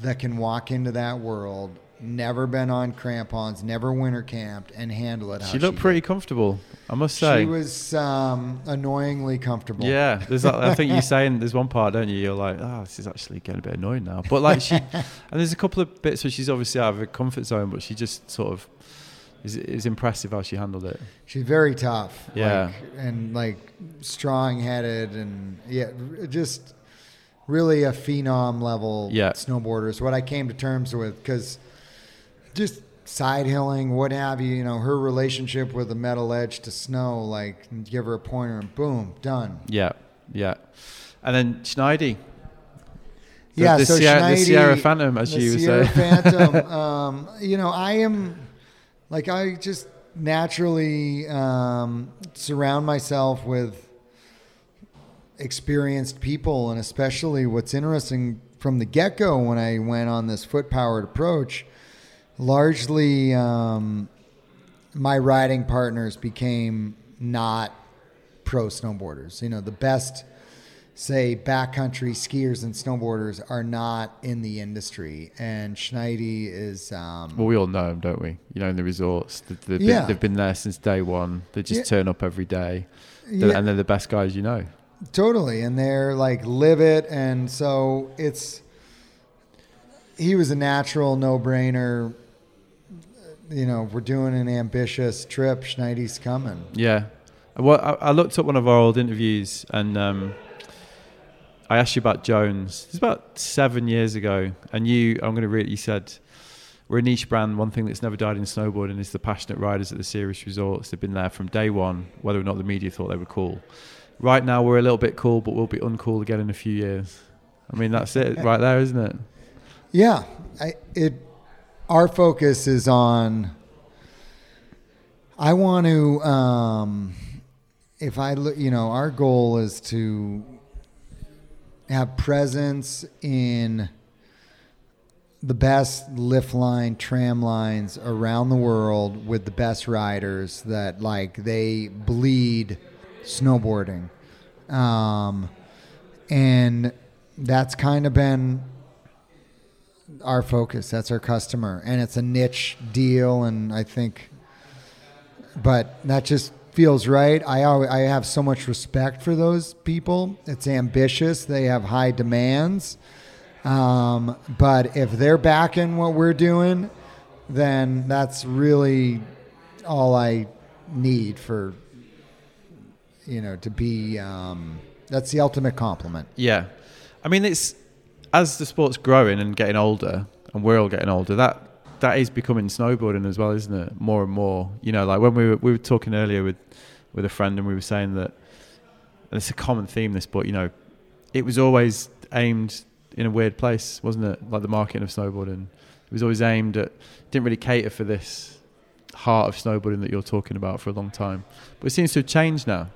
that can walk into that world, never been on crampons, never winter camped, and handle it. She looked did. pretty comfortable, I must say. She was um, annoyingly comfortable. Yeah, there's. That, I think you're saying there's one part, don't you? You're like, oh, this is actually getting a bit annoying now. But like she, and there's a couple of bits where she's obviously out of her comfort zone, but she just sort of is is impressive how she handled it. She's very tough. Yeah. like, and like strong headed, and yeah, just really a phenom level Yeah. snowboarder is what I came to terms with because just side hilling, what have you, you know, her relationship with the metal edge to snow, like give her a pointer and boom, done. Yeah, yeah. And then Schneidi. The- yeah, the so Sierra, the Sierra Phantom, as you Sierra say. Phantom. um, you know, I am like I just naturally um, surround myself with experienced people, and especially what's interesting from the get go when I went on this foot powered approach, largely um, my riding partners became not pro snowboarders. You know, the best say backcountry skiers and snowboarders are not in the industry, and Schneidi is. Um, Well, we all know them, don't we? You know, in the resorts, they've, they've, Yeah. been, they've been there since day one. They just Yeah. turn up every day, yeah, and they're the best guys you know. totally, and they're like live it, and so it's. He was a natural no-brainer. You know, we're doing an ambitious trip. Schneidi's coming. Yeah. Well, I, I looked up one of our old interviews and um, I asked you about Jones. It's about seven years ago, and you, I'm going to read. You said, "We're a niche brand. One thing that's never died in snowboarding is the passionate riders at the serious resorts. They've been there from day one, whether or not the media thought they were cool. Right now, we're a little bit cool, but we'll be uncool again in a few years. I mean, that's it right there, isn't it? Yeah, I, it. Our focus is on. I want to. Um, if I look, you know, our goal is to have presence in the best lift line, tram lines around the world with the best riders that like they bleed snowboarding. Um, and that's kind of been our focus. That's our customer, and it's a niche deal. And I think, but that just feels right. I always, I have so much respect for those people. It's ambitious. They have high demands. Um, but if they're backing what we're doing, then that's really all I need for you know to be. Um, that's the ultimate compliment. Yeah, I mean, it's as the sport's growing and getting older, and we're all getting older. That that is becoming snowboarding as well, isn't it? More and more. You know, like when we were we were talking earlier with with a friend, and we were saying that it's a common theme. This, but you know, it was always aimed in a weird place, wasn't it? Like the marketing of snowboarding, it was always aimed at didn't really cater for this heart of snowboarding that you're talking about for a long time. But it seems to have changed now.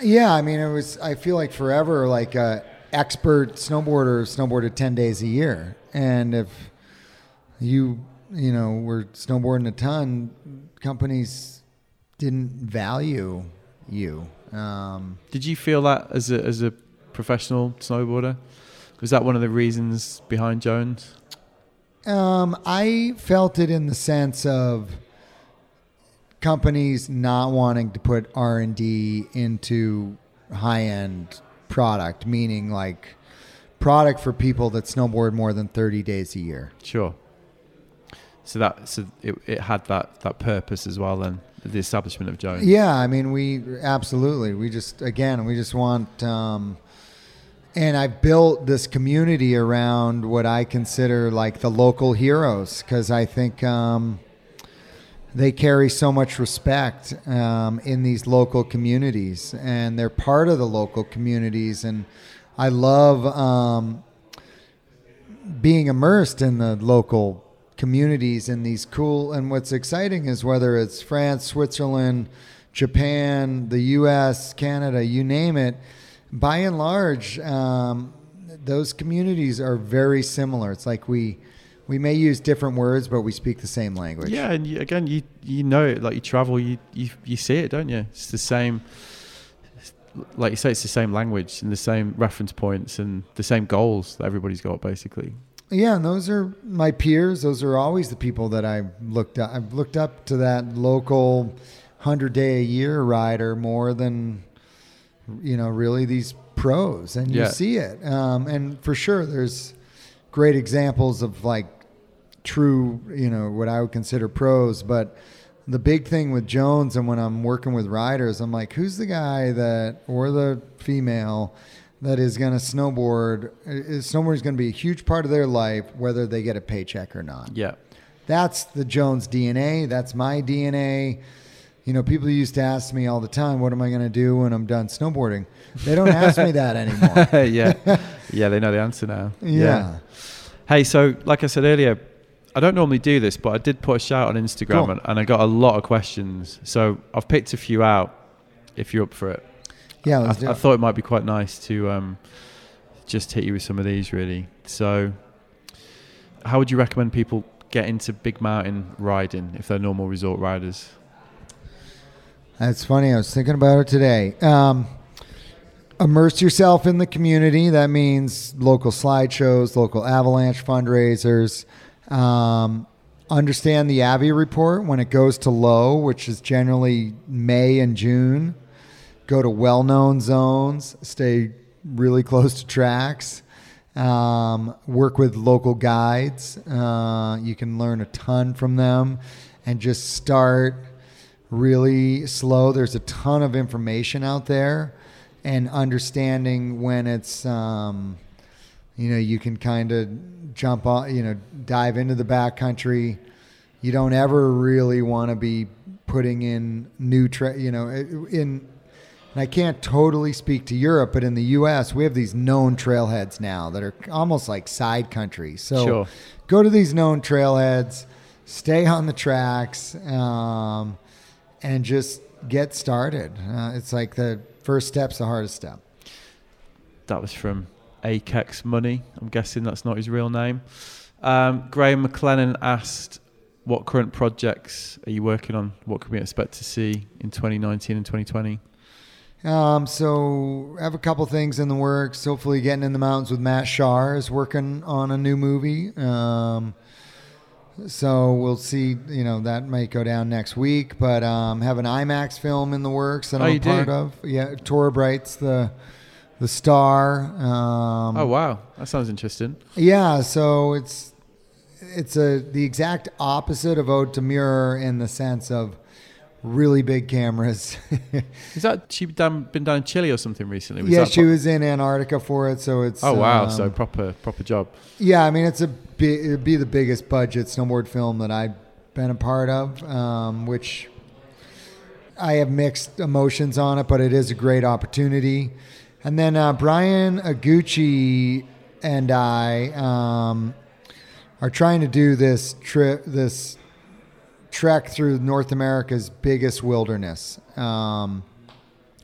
Yeah, I mean, it was. I feel like forever, like uh, expert snowboarder snowboarded ten days a year, and if you, you know, were snowboarding a ton, companies didn't value you. Um, Did you feel that as a as a professional snowboarder? Was that one of the reasons behind Jones? Um, I felt it in the sense of companies not wanting to put R and D into high end product, meaning like product for people that snowboard more than thirty days a year. Sure. So that so it, it had that that purpose as well. Then the establishment of Jones. Yeah, I mean, we absolutely. We just again, we just want. Um, and I've built this community around what I consider like the local heroes because I think um, they carry so much respect um, in these local communities, and they're part of the local communities. And I love um, being immersed in the local communities in these cool. And what's exciting is whether it's France, Switzerland, Japan, the U.S., Canada, you name it. By and large, um, those communities are very similar. It's like we we may use different words, but we speak the same language. Yeah, and you, again, you you know. Like you travel, you, you you see it, don't you? It's the same. Like you say, it's the same language and the same reference points and the same goals that everybody's got, basically. Yeah, and those are my peers. Those are always the people that I looked up. I've looked up to that local hundred day a year rider more than you know really these pros, and you Yeah. see it. Um, and for sure, there's great examples of like true, you know, what I would consider pros. But the big thing with Jones, and when I'm working with riders, I'm like, who's the guy that or the female that is going to snowboard? Is snowboarding is going to be a huge part of their life, whether they get a paycheck or not. Yeah. That's the Jones DNA. That's my DNA. You know, people used to ask me all the time, "What am I going to do when I'm done snowboarding?" They don't ask me that anymore. yeah. Yeah, they know the answer now. Yeah. Hey, so like I said earlier, I don't normally do this, but I did put a shout on Instagram Cool. and, and I got a lot of questions. So I've picked a few out if you're up for it. Yeah, I, I thought it might be quite nice to um, just hit you with some of these, really. So, how would you recommend people get into big mountain riding if they're normal resort riders? That's funny. I was thinking about it today. Um, immerse yourself in the community. That means local slideshows, local avalanche fundraisers. Um, understand the Avi report when it goes to low, which is generally May and June. Go to well known zones, stay really close to tracks. Um, work with local guides. Uh, you can learn a ton from them and just start really slow. There's a ton of information out there, and understanding when it's, um, you know, you can kind of jump on, you know, dive into the backcountry. You don't ever really want to be putting in new, tra- you know, in. And I can't totally speak to Europe, but in the U.S., we have these known trailheads now that are almost like side countries. So Sure. go to these known trailheads, stay on the tracks, um, and just get started. Uh, it's like the first step's the hardest step. That was from Akex Money. I'm guessing that's not his real name. Um, Graham McLennan asked, "What current projects are you working on? What can we expect to see in 2019 and 2020?" Um, so I have a couple things in the works. Hopefully, getting in the mountains with Matt Shar is working on a new movie. Um, so we'll see. You know that might go down next week, but um, have an IMAX film in the works that Oh, I'm a part do? of. Yeah, Torah Bright's the the star. Um, Oh wow, that sounds interesting. Yeah, so it's it's a the exact opposite of Ode to Muir in the sense of really big cameras. Is that she down, been down in Chile or something recently? Was yeah, she pro- was in Antarctica for it, so it's Oh wow, um, so proper proper job. yeah, I mean it's a it'd be the biggest budget snowboard film that I've been a part of, um, which I have mixed emotions on it, but it is a great opportunity. And then uh, Bryan Iguchi and I um, are trying to do this trip, this trek through North America's biggest wilderness, um,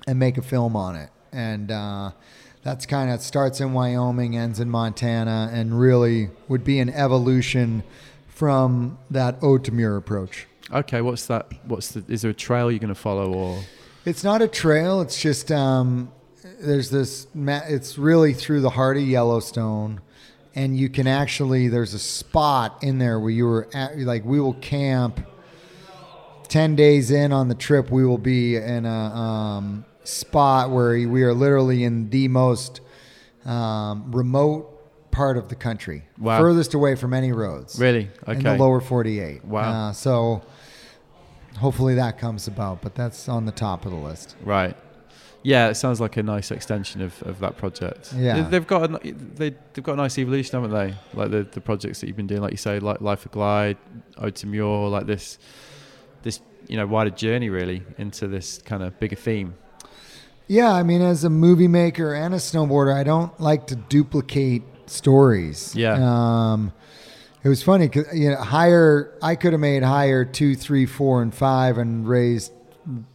and make a film on it. And uh, that's kind of starts in Wyoming, ends in Montana, and really would be an evolution from that Ode to Muir approach. Okay, what's that? What's the? Is there a trail you're going to follow, or It's not a trail. It's just um, there's this. It's really through the heart of Yellowstone, and you can actually there's a spot in there where you were at. Like we will camp. Ten days in on the trip, we will be in a um, spot where we are literally in the most um, remote part of the country, Wow. furthest away from any roads really? in the Okay, lower 48. Wow. Uh, so hopefully that comes about, but that's on the top of the list. right. Yeah, it sounds like a nice extension of, of that project. Yeah. They- they've got a, they they've got a nice evolution, haven't they? Like the, the projects that you've been doing, like you say, like Life of Glide, Ode to Muir, like this this you know wider journey really into this kind of bigger theme. Yeah, I mean, as a movie maker and a snowboarder, I don't like to duplicate stories. Yeah. Um, it was funny because you know, higher. I could have made higher two, three, four, and five, and raised,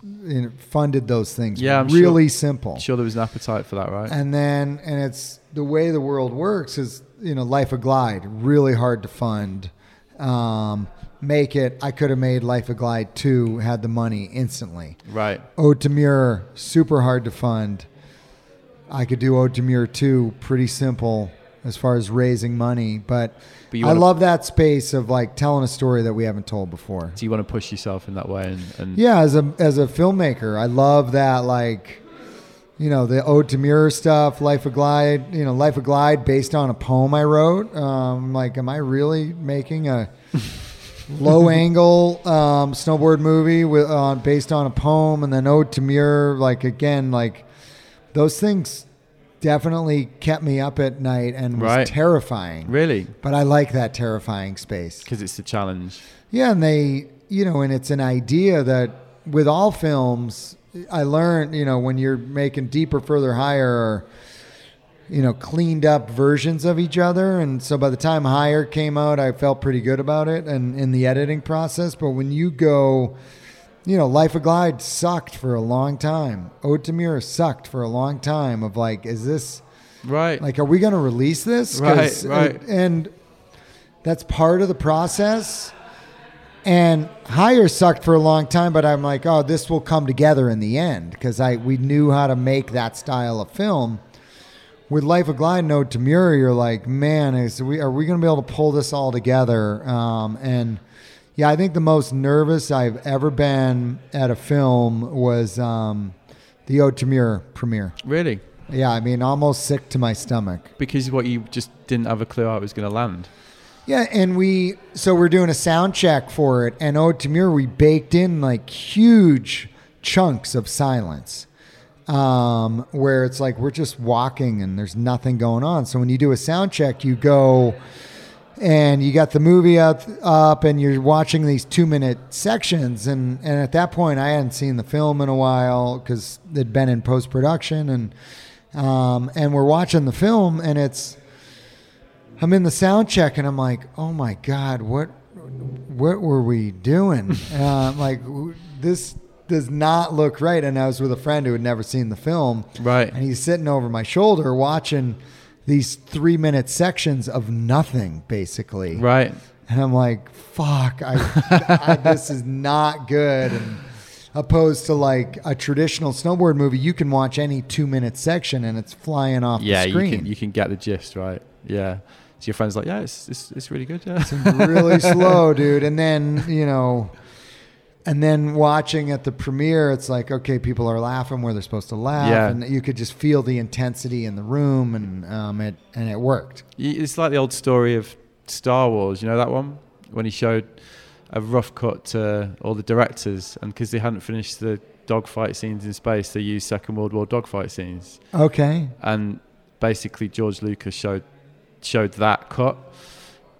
you know, funded those things. Yeah, I'm really simple. I'm sure there was an appetite for that, right? And then, and it's the way the world works is, you know, Life of Glide, really hard to fund. Um, make it. I could have made Life of Glide 2, had the money instantly. right. Ode to Muir, super hard to fund. I could do Ode to Muir 2, pretty simple as far as raising money. But, But I love that space of like telling a story that we haven't told before. So you want to push yourself in that way, and, and Yeah, as a as a filmmaker, I love that like you know the Ode to Muir stuff, Life of Glide. You know, Life of Glide based on a poem I wrote. Um, like, am I really making a low angle um, snowboard movie with uh, based on a poem? And then Ode to Muir, like again, like those things definitely kept me up at night and was Right. terrifying. really But I like that terrifying space. because it's the challenge. Yeah, and they, you know, and it's an idea that with all films, I learned, you know, when you're making deeper, further, higher, or, you know, cleaned up versions of each other. And so by the time Higher came out, I felt pretty good about it and in the editing process. But when you go, you know, Life of Glide sucked for a long time. Ode to Muir sucked for a long time of like, is this, Right. like, are we going to release this? Right, right. And, and that's part of the process. And higher sucked for a long time, but I'm like, oh, this will come together in the end because I we knew how to make that style of film. With Life of Glide, Note to Muir, you're like, man, is we are we going to be able to pull this all together? Um, and yeah, I think the most nervous I've ever been at a film was um, the Ode to Muir premiere. really. Yeah, I mean, almost sick to my stomach. Because what you just didn't have a clue how it was going to land. Yeah, and we so we're doing a sound check for it, and Ode to Muir, we baked in like huge chunks of silence, um, where it's like we're just walking and there's nothing going on. So when you do a sound check, you go and you got the movie up, up and you're watching these two minute sections, and and at that point, I hadn't seen the film in a while because it'd been in post production, and um, and we're watching the film, and it's I'm in the sound check and I'm like, oh my god, what what were we doing? uh, like this does not look right. And I was with a friend who had never seen the film, Right. and he's sitting over my shoulder watching these three minute sections of nothing, basically. Right. And I'm like, fuck, I, I, this is not good. And opposed to like a traditional snowboard movie, you can watch any two minute section and it's flying off Yeah, the you screen. can you can get the gist, right? Yeah. So your friend's like, yeah, it's it's, it's really good. Yeah. really slow, dude. And then, you know, and then watching at the premiere, it's like, okay, people are laughing where they're supposed to laugh. Yeah. And you could just feel the intensity in the room and um, it and it worked. It's like the old story of Star Wars. You know that one when he showed a rough cut to all the directors, and because they hadn't finished the dogfight scenes in space, they used Second World War dogfight scenes, Okay. and basically George Lucas showed showed that cut,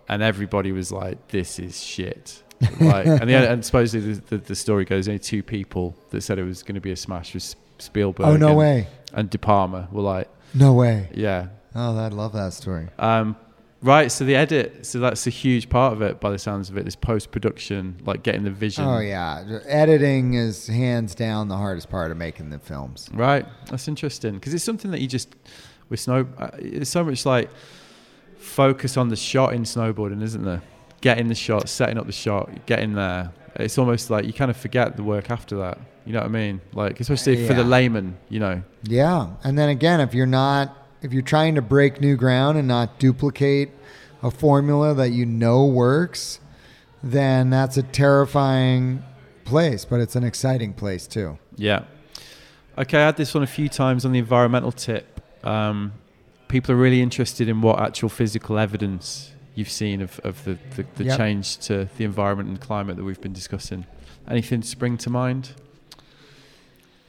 and everybody was like, "This is shit." Like, and, the, and supposedly the, the, the story goes, only two people that said it was going to be a smash was Spielberg. Oh, no and, way. And De Palma were like, No way. "Yeah." Oh, I'd love that story. Um, right, so the edit, so that's a huge part of it by the sounds of it. This post production, like getting the vision. Oh, yeah. Editing is hands down the hardest part of making the films. Right, that's interesting because it's something that you just with snow. Uh, it's so much like focus on the shot in snowboarding, isn't there? Getting the shot, setting up the shot, getting there, It's almost like you kind of forget the work after that. You know what I mean? Like especially for the layman, you know. Yeah, and then again, if you're not, if you're trying to break new ground and not duplicate a formula that you know works, then that's a terrifying place. But it's an exciting place too. Yeah. Okay, I had this one a few times on the environmental tip. Um, people are really interested in what actual physical evidence you've seen of, of the, the, the Yep. change to the environment and climate that we've been discussing. Anything spring to mind?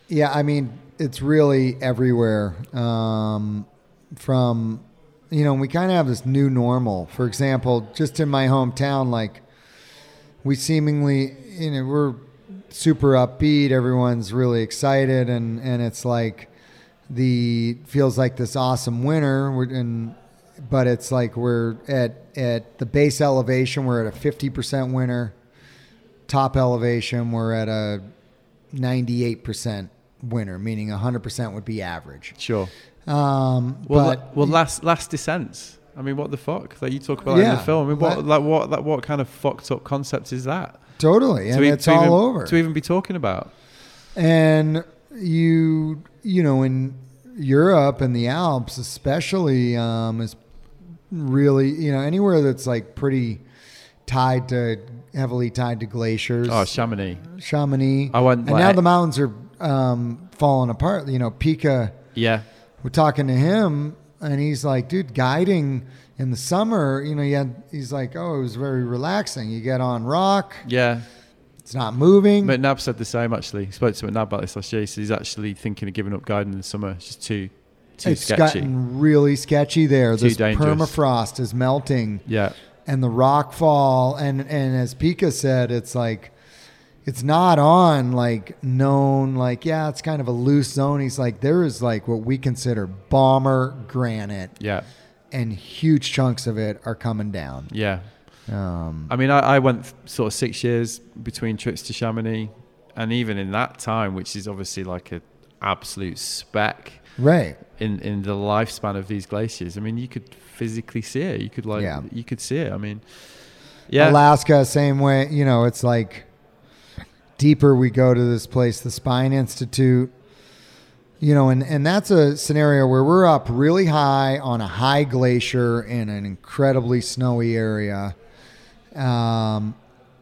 Yeah, I mean, it's really everywhere. Um, from, you know, we kind of have this new normal. For example, just in my hometown, like, we seemingly, you know, we're super upbeat. Everyone's really excited, and and it's like the feels like this awesome winter. We're in, but it's like we're at at the base elevation. We're at a fifty percent winter. Top elevation, we're at a 98% winner, meaning 100% would be average. Sure. Um, Well, but la- well, last last descents. I mean, what the fuck that you talk about that in the film? I mean, what That- like what that what kind of fucked up concept is that? totally, and e- it's all even, over. to even be talking about. and you, you know, in Europe and the Alps, especially, um, is really, you know, anywhere that's like pretty tied to heavily tied to glaciers. Oh, Chamonix. Chamonix. I went, and like- now the mountains are um, falling apart. You know, Pika. Yeah. we're talking to him and he's like dude guiding in the summer you know you had, he's like oh it was very relaxing you get on rock Yeah. it's not moving McNabb said the same actually. He spoke to McNabb about this last year. He said he's actually thinking of giving up guiding in the summer. It's just too too it's sketchy. gotten really sketchy there Too this dangerous. permafrost is melting yeah. and the rock fall and and as Pika said it's like it's not on like known like yeah it's kind of a loose zone he's like there is like what we consider bomber granite Yeah. and huge chunks of it are coming down Yeah. um, I mean, I, I went sort of six years between trips to Chamonix, and even in that time, which is obviously like a absolute speck right in in the lifespan of these glaciers. I mean, you could physically see it. You could like Yeah. you could see it. I mean, yeah, Alaska, same way. You know, it's like deeper we go to this place, the Spine Institute. You know, and, and that's a scenario where we're up really high on a high glacier in an incredibly snowy area. Um,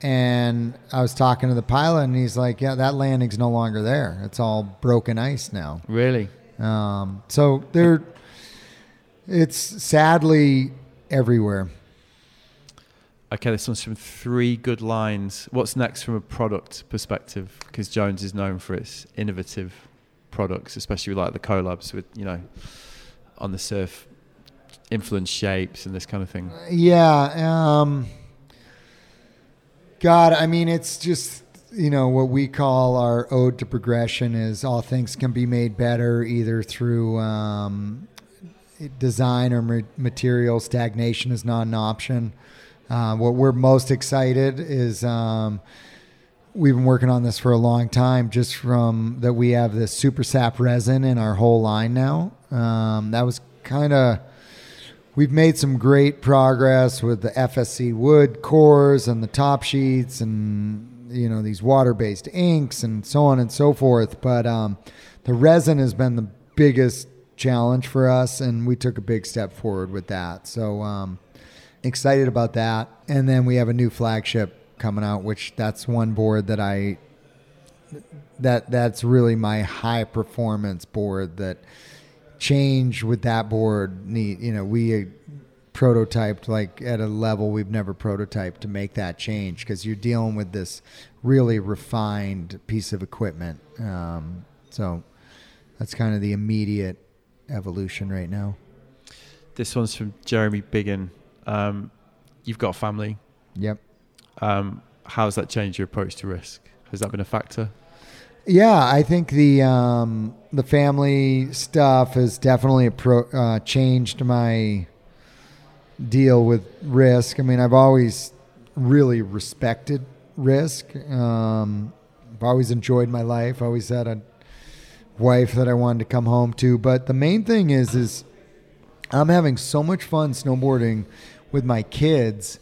and I was talking to the pilot, and he's like, "Yeah, that landing's no longer there. It's all broken ice now." really. Um, so there, it's sadly everywhere. Okay, this one's from three good lines. What's next from a product perspective? Because Jones is known for its innovative products, especially like the collabs with you know on the surf influence shapes and this kind of thing. Yeah. Um, God, I mean, it's just, you know, what we call our ode to progression is all things can be made better either through um, design or ma- material. Stagnation is not an option. Uh, what we're most excited is um, we've been working on this for a long time just from that we have this super sap resin in our whole line now. Um, that was kind of we've made some great progress with the FSC wood cores and the top sheets and you know these water-based inks and so on and so forth but um, the resin has been the biggest challenge for us and we took a big step forward with that. So um, excited about that. And then we have a new flagship coming out which that's one board that i that that's really my high performance board that change with that board need you know we prototyped like at a level we've never prototyped to make that change because you're dealing with this really refined piece of equipment um, so that's kind of the immediate evolution right now This one's from Jeremy Biggin. Um, you've got a family. yep Um, how's that changed your approach to risk? Has that been a factor? Yeah, I think the um, the family stuff has definitely appro- uh, changed my deal with risk. I mean, I've always really respected risk. Um, I've always enjoyed my life. I always had a wife that I wanted to come home to. But the main thing is, is I'm having so much fun snowboarding with my kids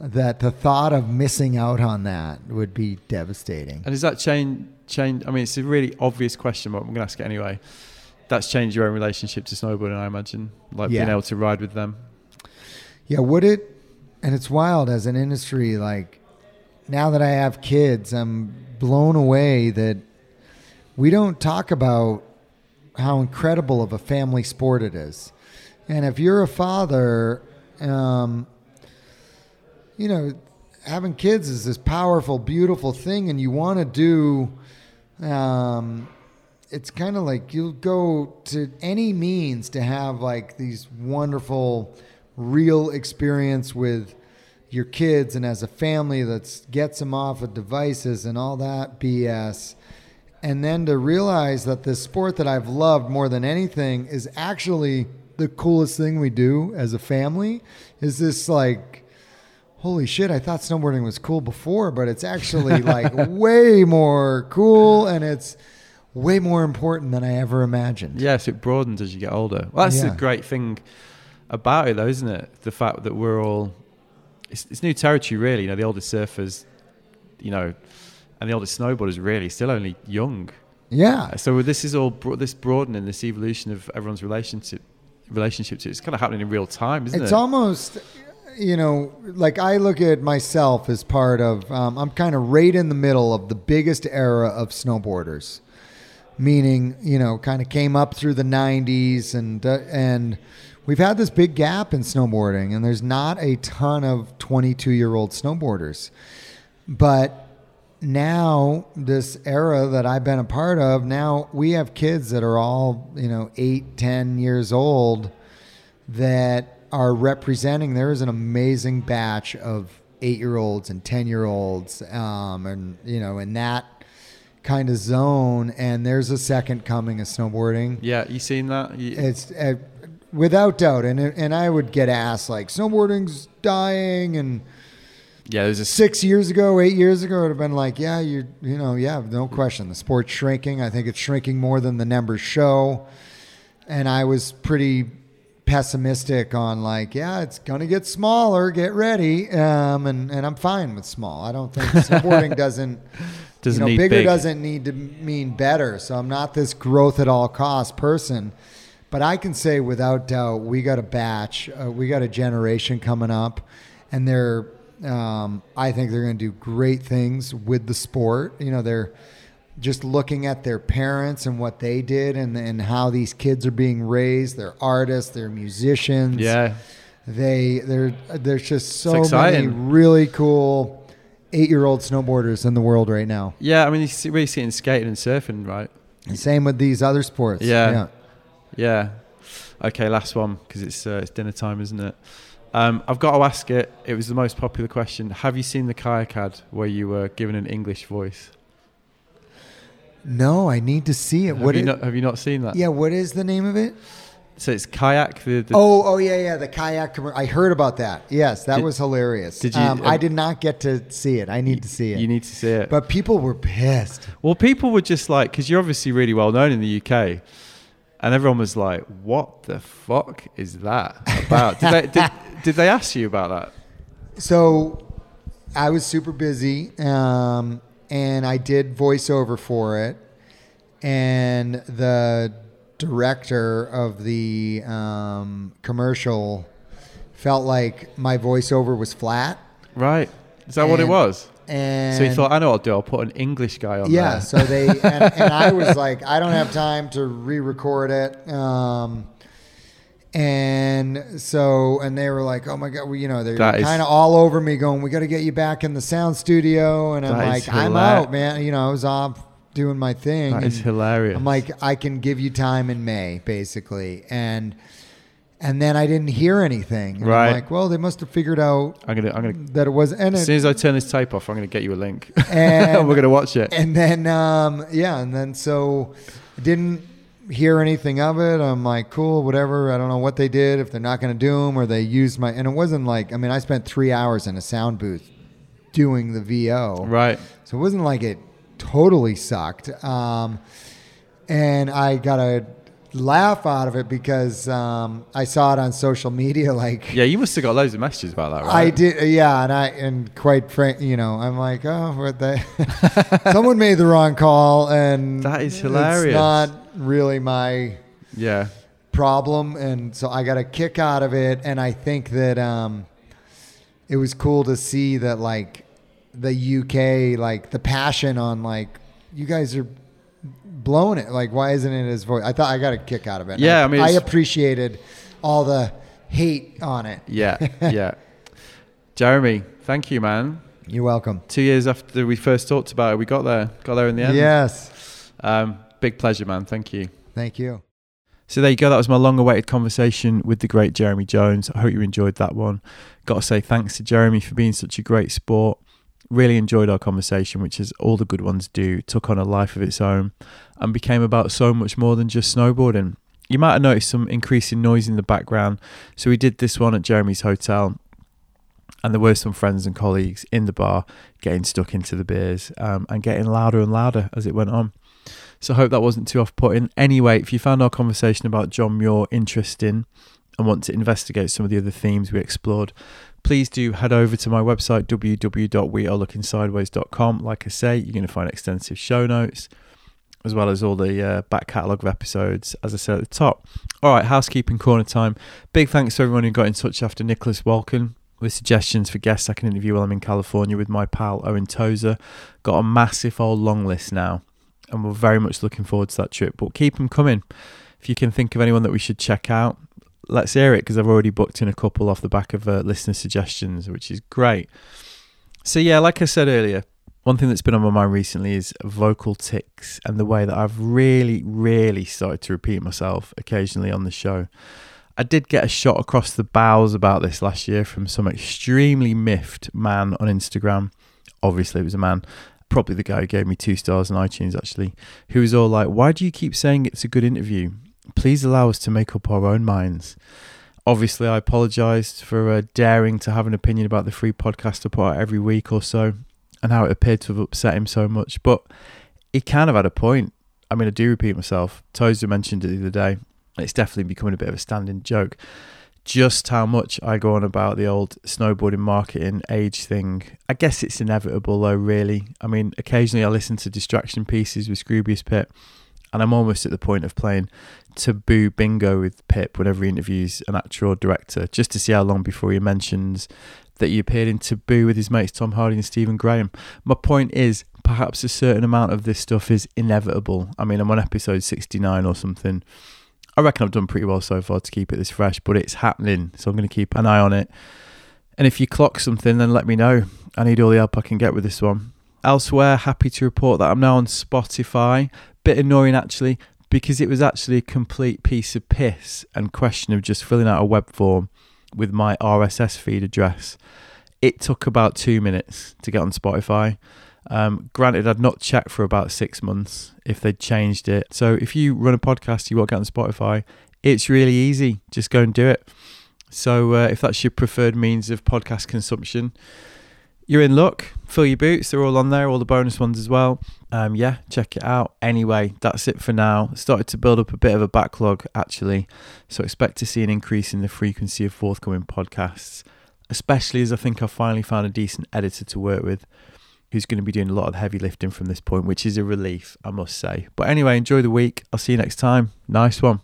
that the thought of missing out on that would be devastating. And does that change? Change? I mean, it's a really obvious question, but I'm going to ask it anyway. That's changed your own relationship to snowboarding, I imagine, like being able to ride with them. Yeah, would it? And it's wild as an industry. Like now that I have kids, I'm blown away that we don't talk about how incredible of a family sport it is. And if you're a father, um, you know, having kids is this powerful, beautiful thing, and you want to do. Um, it's kind of like you'll go to any means to have like these wonderful, real experience with your kids and as a family that gets them off of devices and all that BS. And then to realize that this sport that I've loved more than anything is actually the coolest thing we do as a family is this like holy shit, I thought snowboarding was cool before, but it's actually like way more cool and it's way more important than I ever imagined. Yes, it broadens as you get older. Well, that's Yeah. the great thing about it, though, isn't it? The fact that we're all it's, it's new territory, really. You know, the oldest surfers, you know, and the oldest snowboarders, really, still only young. Yeah. So this is all bro- this broadening, this evolution of everyone's relationship relationship to. It's kind of happening in real time, isn't It's it? It's almost, you know, like I look at myself as part of, um, I'm kind of right in the middle of the biggest era of snowboarders. Meaning, you know, kind of came up through the 90s and, uh, and, We've had this big gap in snowboarding, and there's not a ton of 22 year old snowboarders. But now, this era that I've been a part of, now we have kids that are all, you know, eight, 10 years old that are representing. There is an amazing batch of eight year olds and 10 year olds, um, and, you know, in that kind of zone. And there's a second coming of snowboarding. yeah, you seen that? You, It's uh, without doubt. And, and I would get asked, like, snowboarding's dying. And yeah, there's a six years ago, eight years ago, it would have been like, yeah, you, you know, yeah, no question. The sport's shrinking. I think it's shrinking more than the numbers show. And I was pretty pessimistic on like, yeah, it's gonna get smaller. Get ready. Um, and and I'm fine with small. I don't think snowboarding doesn't doesn't you know, need bigger big. doesn't need to mean better. So I'm not this growth at all cost person. But I can say without doubt, we got a batch, uh, we got a generation coming up, and they're, um, I think they're going to do great things with the sport. You know, they're just looking at their parents and what they did, and and how these kids are being raised. They're artists, they're musicians. Yeah, They they're there's just so many really cool eight year old snowboarders in the world right now. yeah. I mean, you see, really see it in skating and surfing, right? Same with these other sports. Yeah. Yeah. Okay, last one because it's uh, it's dinner time, isn't it? Um, I've got to ask it. It was the most popular question. Have you seen the kayak ad where you were given an English voice? No, I need to see it. Have What you it- not? Have you not seen that? yeah, what is the name of it? So it's kayak. The, the Oh, oh yeah, yeah, the kayak commercial. I heard about that. Yes, that Did- was hilarious. did you- Um, I uh, did not get to see it. I need to see it. You need to see it. but people were pissed. well, people were just like, because you're obviously really well known in the UK, and everyone was like, "What the fuck is that about?" did, they, did, did they ask you about that? So I was super busy, um, and I did voiceover for it. And the director of the um, commercial felt like my voiceover was flat. Right? Is that what it was? And So he thought, I know what I'll do. I'll put an English guy on yeah, there. so they and, and I was like, I don't have time to re-record it. Um, and so, and they were like, "Oh my god," well, you know, they're kind of all over me, going, "We got to get you back in the sound studio." And I'm like, "I'm out, man." You know, I was off doing my thing. That is hilarious. I'm like, I can give you time in May, basically, and and then I didn't hear anything. And Right. I'm like, well, they must have figured out I'm gonna, I'm gonna. that it was, and As soon as I turn this tape off, I'm gonna get you a link. And- we're gonna watch it. and then um, yeah, and then so I didn't hear anything of it. I'm like, cool, whatever. I don't know what they did if they're not going to do them or they used my. And it wasn't like I mean, I spent three hours in a sound booth doing the VO, Right. so it wasn't like it totally sucked. Um, and I got a laugh out of it because um, I saw it on social media. Like, Yeah, you must have got loads of messages about that, right? I did, yeah, and I and quite frank, you know, I'm like, oh, what they? Someone made the wrong call, and That is hilarious. It's not really my Yeah. problem, and so I got a kick out of it, and I think that um, it was cool to see that like the UK, like the passion on like you guys are blowing it. Like, why isn't it his voice? I thought I got a kick out of it. Yeah, I mean, I appreciated all the hate on it. Yeah. Yeah. Jeremy, thank you, man. You're welcome. Two years after we first talked about it, we got there. Got there in the end. Yes, Um, big pleasure, man. Thank you. thank you. So there you go. That was my long awaited conversation with the great Jeremy Jones. I hope you enjoyed that one. Got to say thanks to Jeremy for being such a great sport. Really enjoyed our conversation, which is all the good ones do, took on a life of its own and became about so much more than just snowboarding. You might have noticed some increasing noise in the background. So we did this one at Jeremy's hotel, and there were some friends and colleagues in the bar getting stuck into the beers um, and getting louder and louder as it went on. So I hope that wasn't too off putting. Anyway, if you found our conversation about John Muir interesting and want to investigate some of the other themes we explored, please do head over to my website www.wearelookingsideways.com. Like I say, you're going to find extensive show notes as well as all the uh, back catalogue of episodes, as I said at the top. All right, housekeeping corner time. Big thanks to everyone who got in touch after Nicholas Walken with suggestions for guests I can interview while I'm in California with my pal Owen Tozer. Got a massive old long list now, and we're very much looking forward to that trip. But keep them coming. If you can think of anyone that we should check out, let's hear it because I've already booked in a couple off the back of uh, listener suggestions, which is great. So, yeah, like I said earlier, one thing that's been on my mind recently is vocal tics and the way that I've really, really started to repeat myself occasionally on the show. I did get a shot across the bows about this last year from some extremely miffed man on Instagram. Obviously, it was a man, probably the guy who gave me two stars on iTunes, actually, who was all like, Why do you keep saying it's a good interview? Please allow us to make up our own minds. Obviously, I apologised for uh, daring to have an opinion about the free podcast I put out every week or so and how it appeared to have upset him so much. But he kind of had a point. I mean, I do repeat myself. Tozer mentioned it the other day. It's definitely becoming a bit of a standing joke. Just how much I go on about the old snowboarding marketing age thing. I guess it's inevitable, though, really. I mean, occasionally I listen to distraction pieces with Scroobius Pip, and I'm almost at the point of playing taboo bingo with Pip whenever he interviews an actor or director, just to see how long before he mentions that he appeared in Taboo with his mates Tom Hardy and Stephen Graham. My point is, perhaps a certain amount of this stuff is inevitable. I mean, I'm on episode 69 or something. I reckon I've done pretty well so far to keep it this fresh, but it's happening, so I'm going to keep an eye on it. And if you clock something, then let me know. I need all the help I can get with this one. Elsewhere, happy to report that I'm now on Spotify. Bit annoying actually, because it was actually a complete piece of piss and question of just filling out a web form with my RSS feed address. It took about two minutes to get on Spotify. Um, granted, I'd not checked for about six months if they'd changed it. So if you run a podcast, you want to get on Spotify, it's really easy. Just go and do it. So uh, if that's your preferred means of podcast consumption, you're in luck. Fill your boots. They're all on there, all the bonus ones as well. Um, yeah, check it out. Anyway, that's it for now. Started to build up a bit of a backlog actually. So expect to see an increase in the frequency of forthcoming podcasts, especially as I think I've finally found a decent editor to work with who's going to be doing a lot of heavy lifting from this point, which is a relief, I must say. But anyway, enjoy the week. I'll see you next time. Nice one.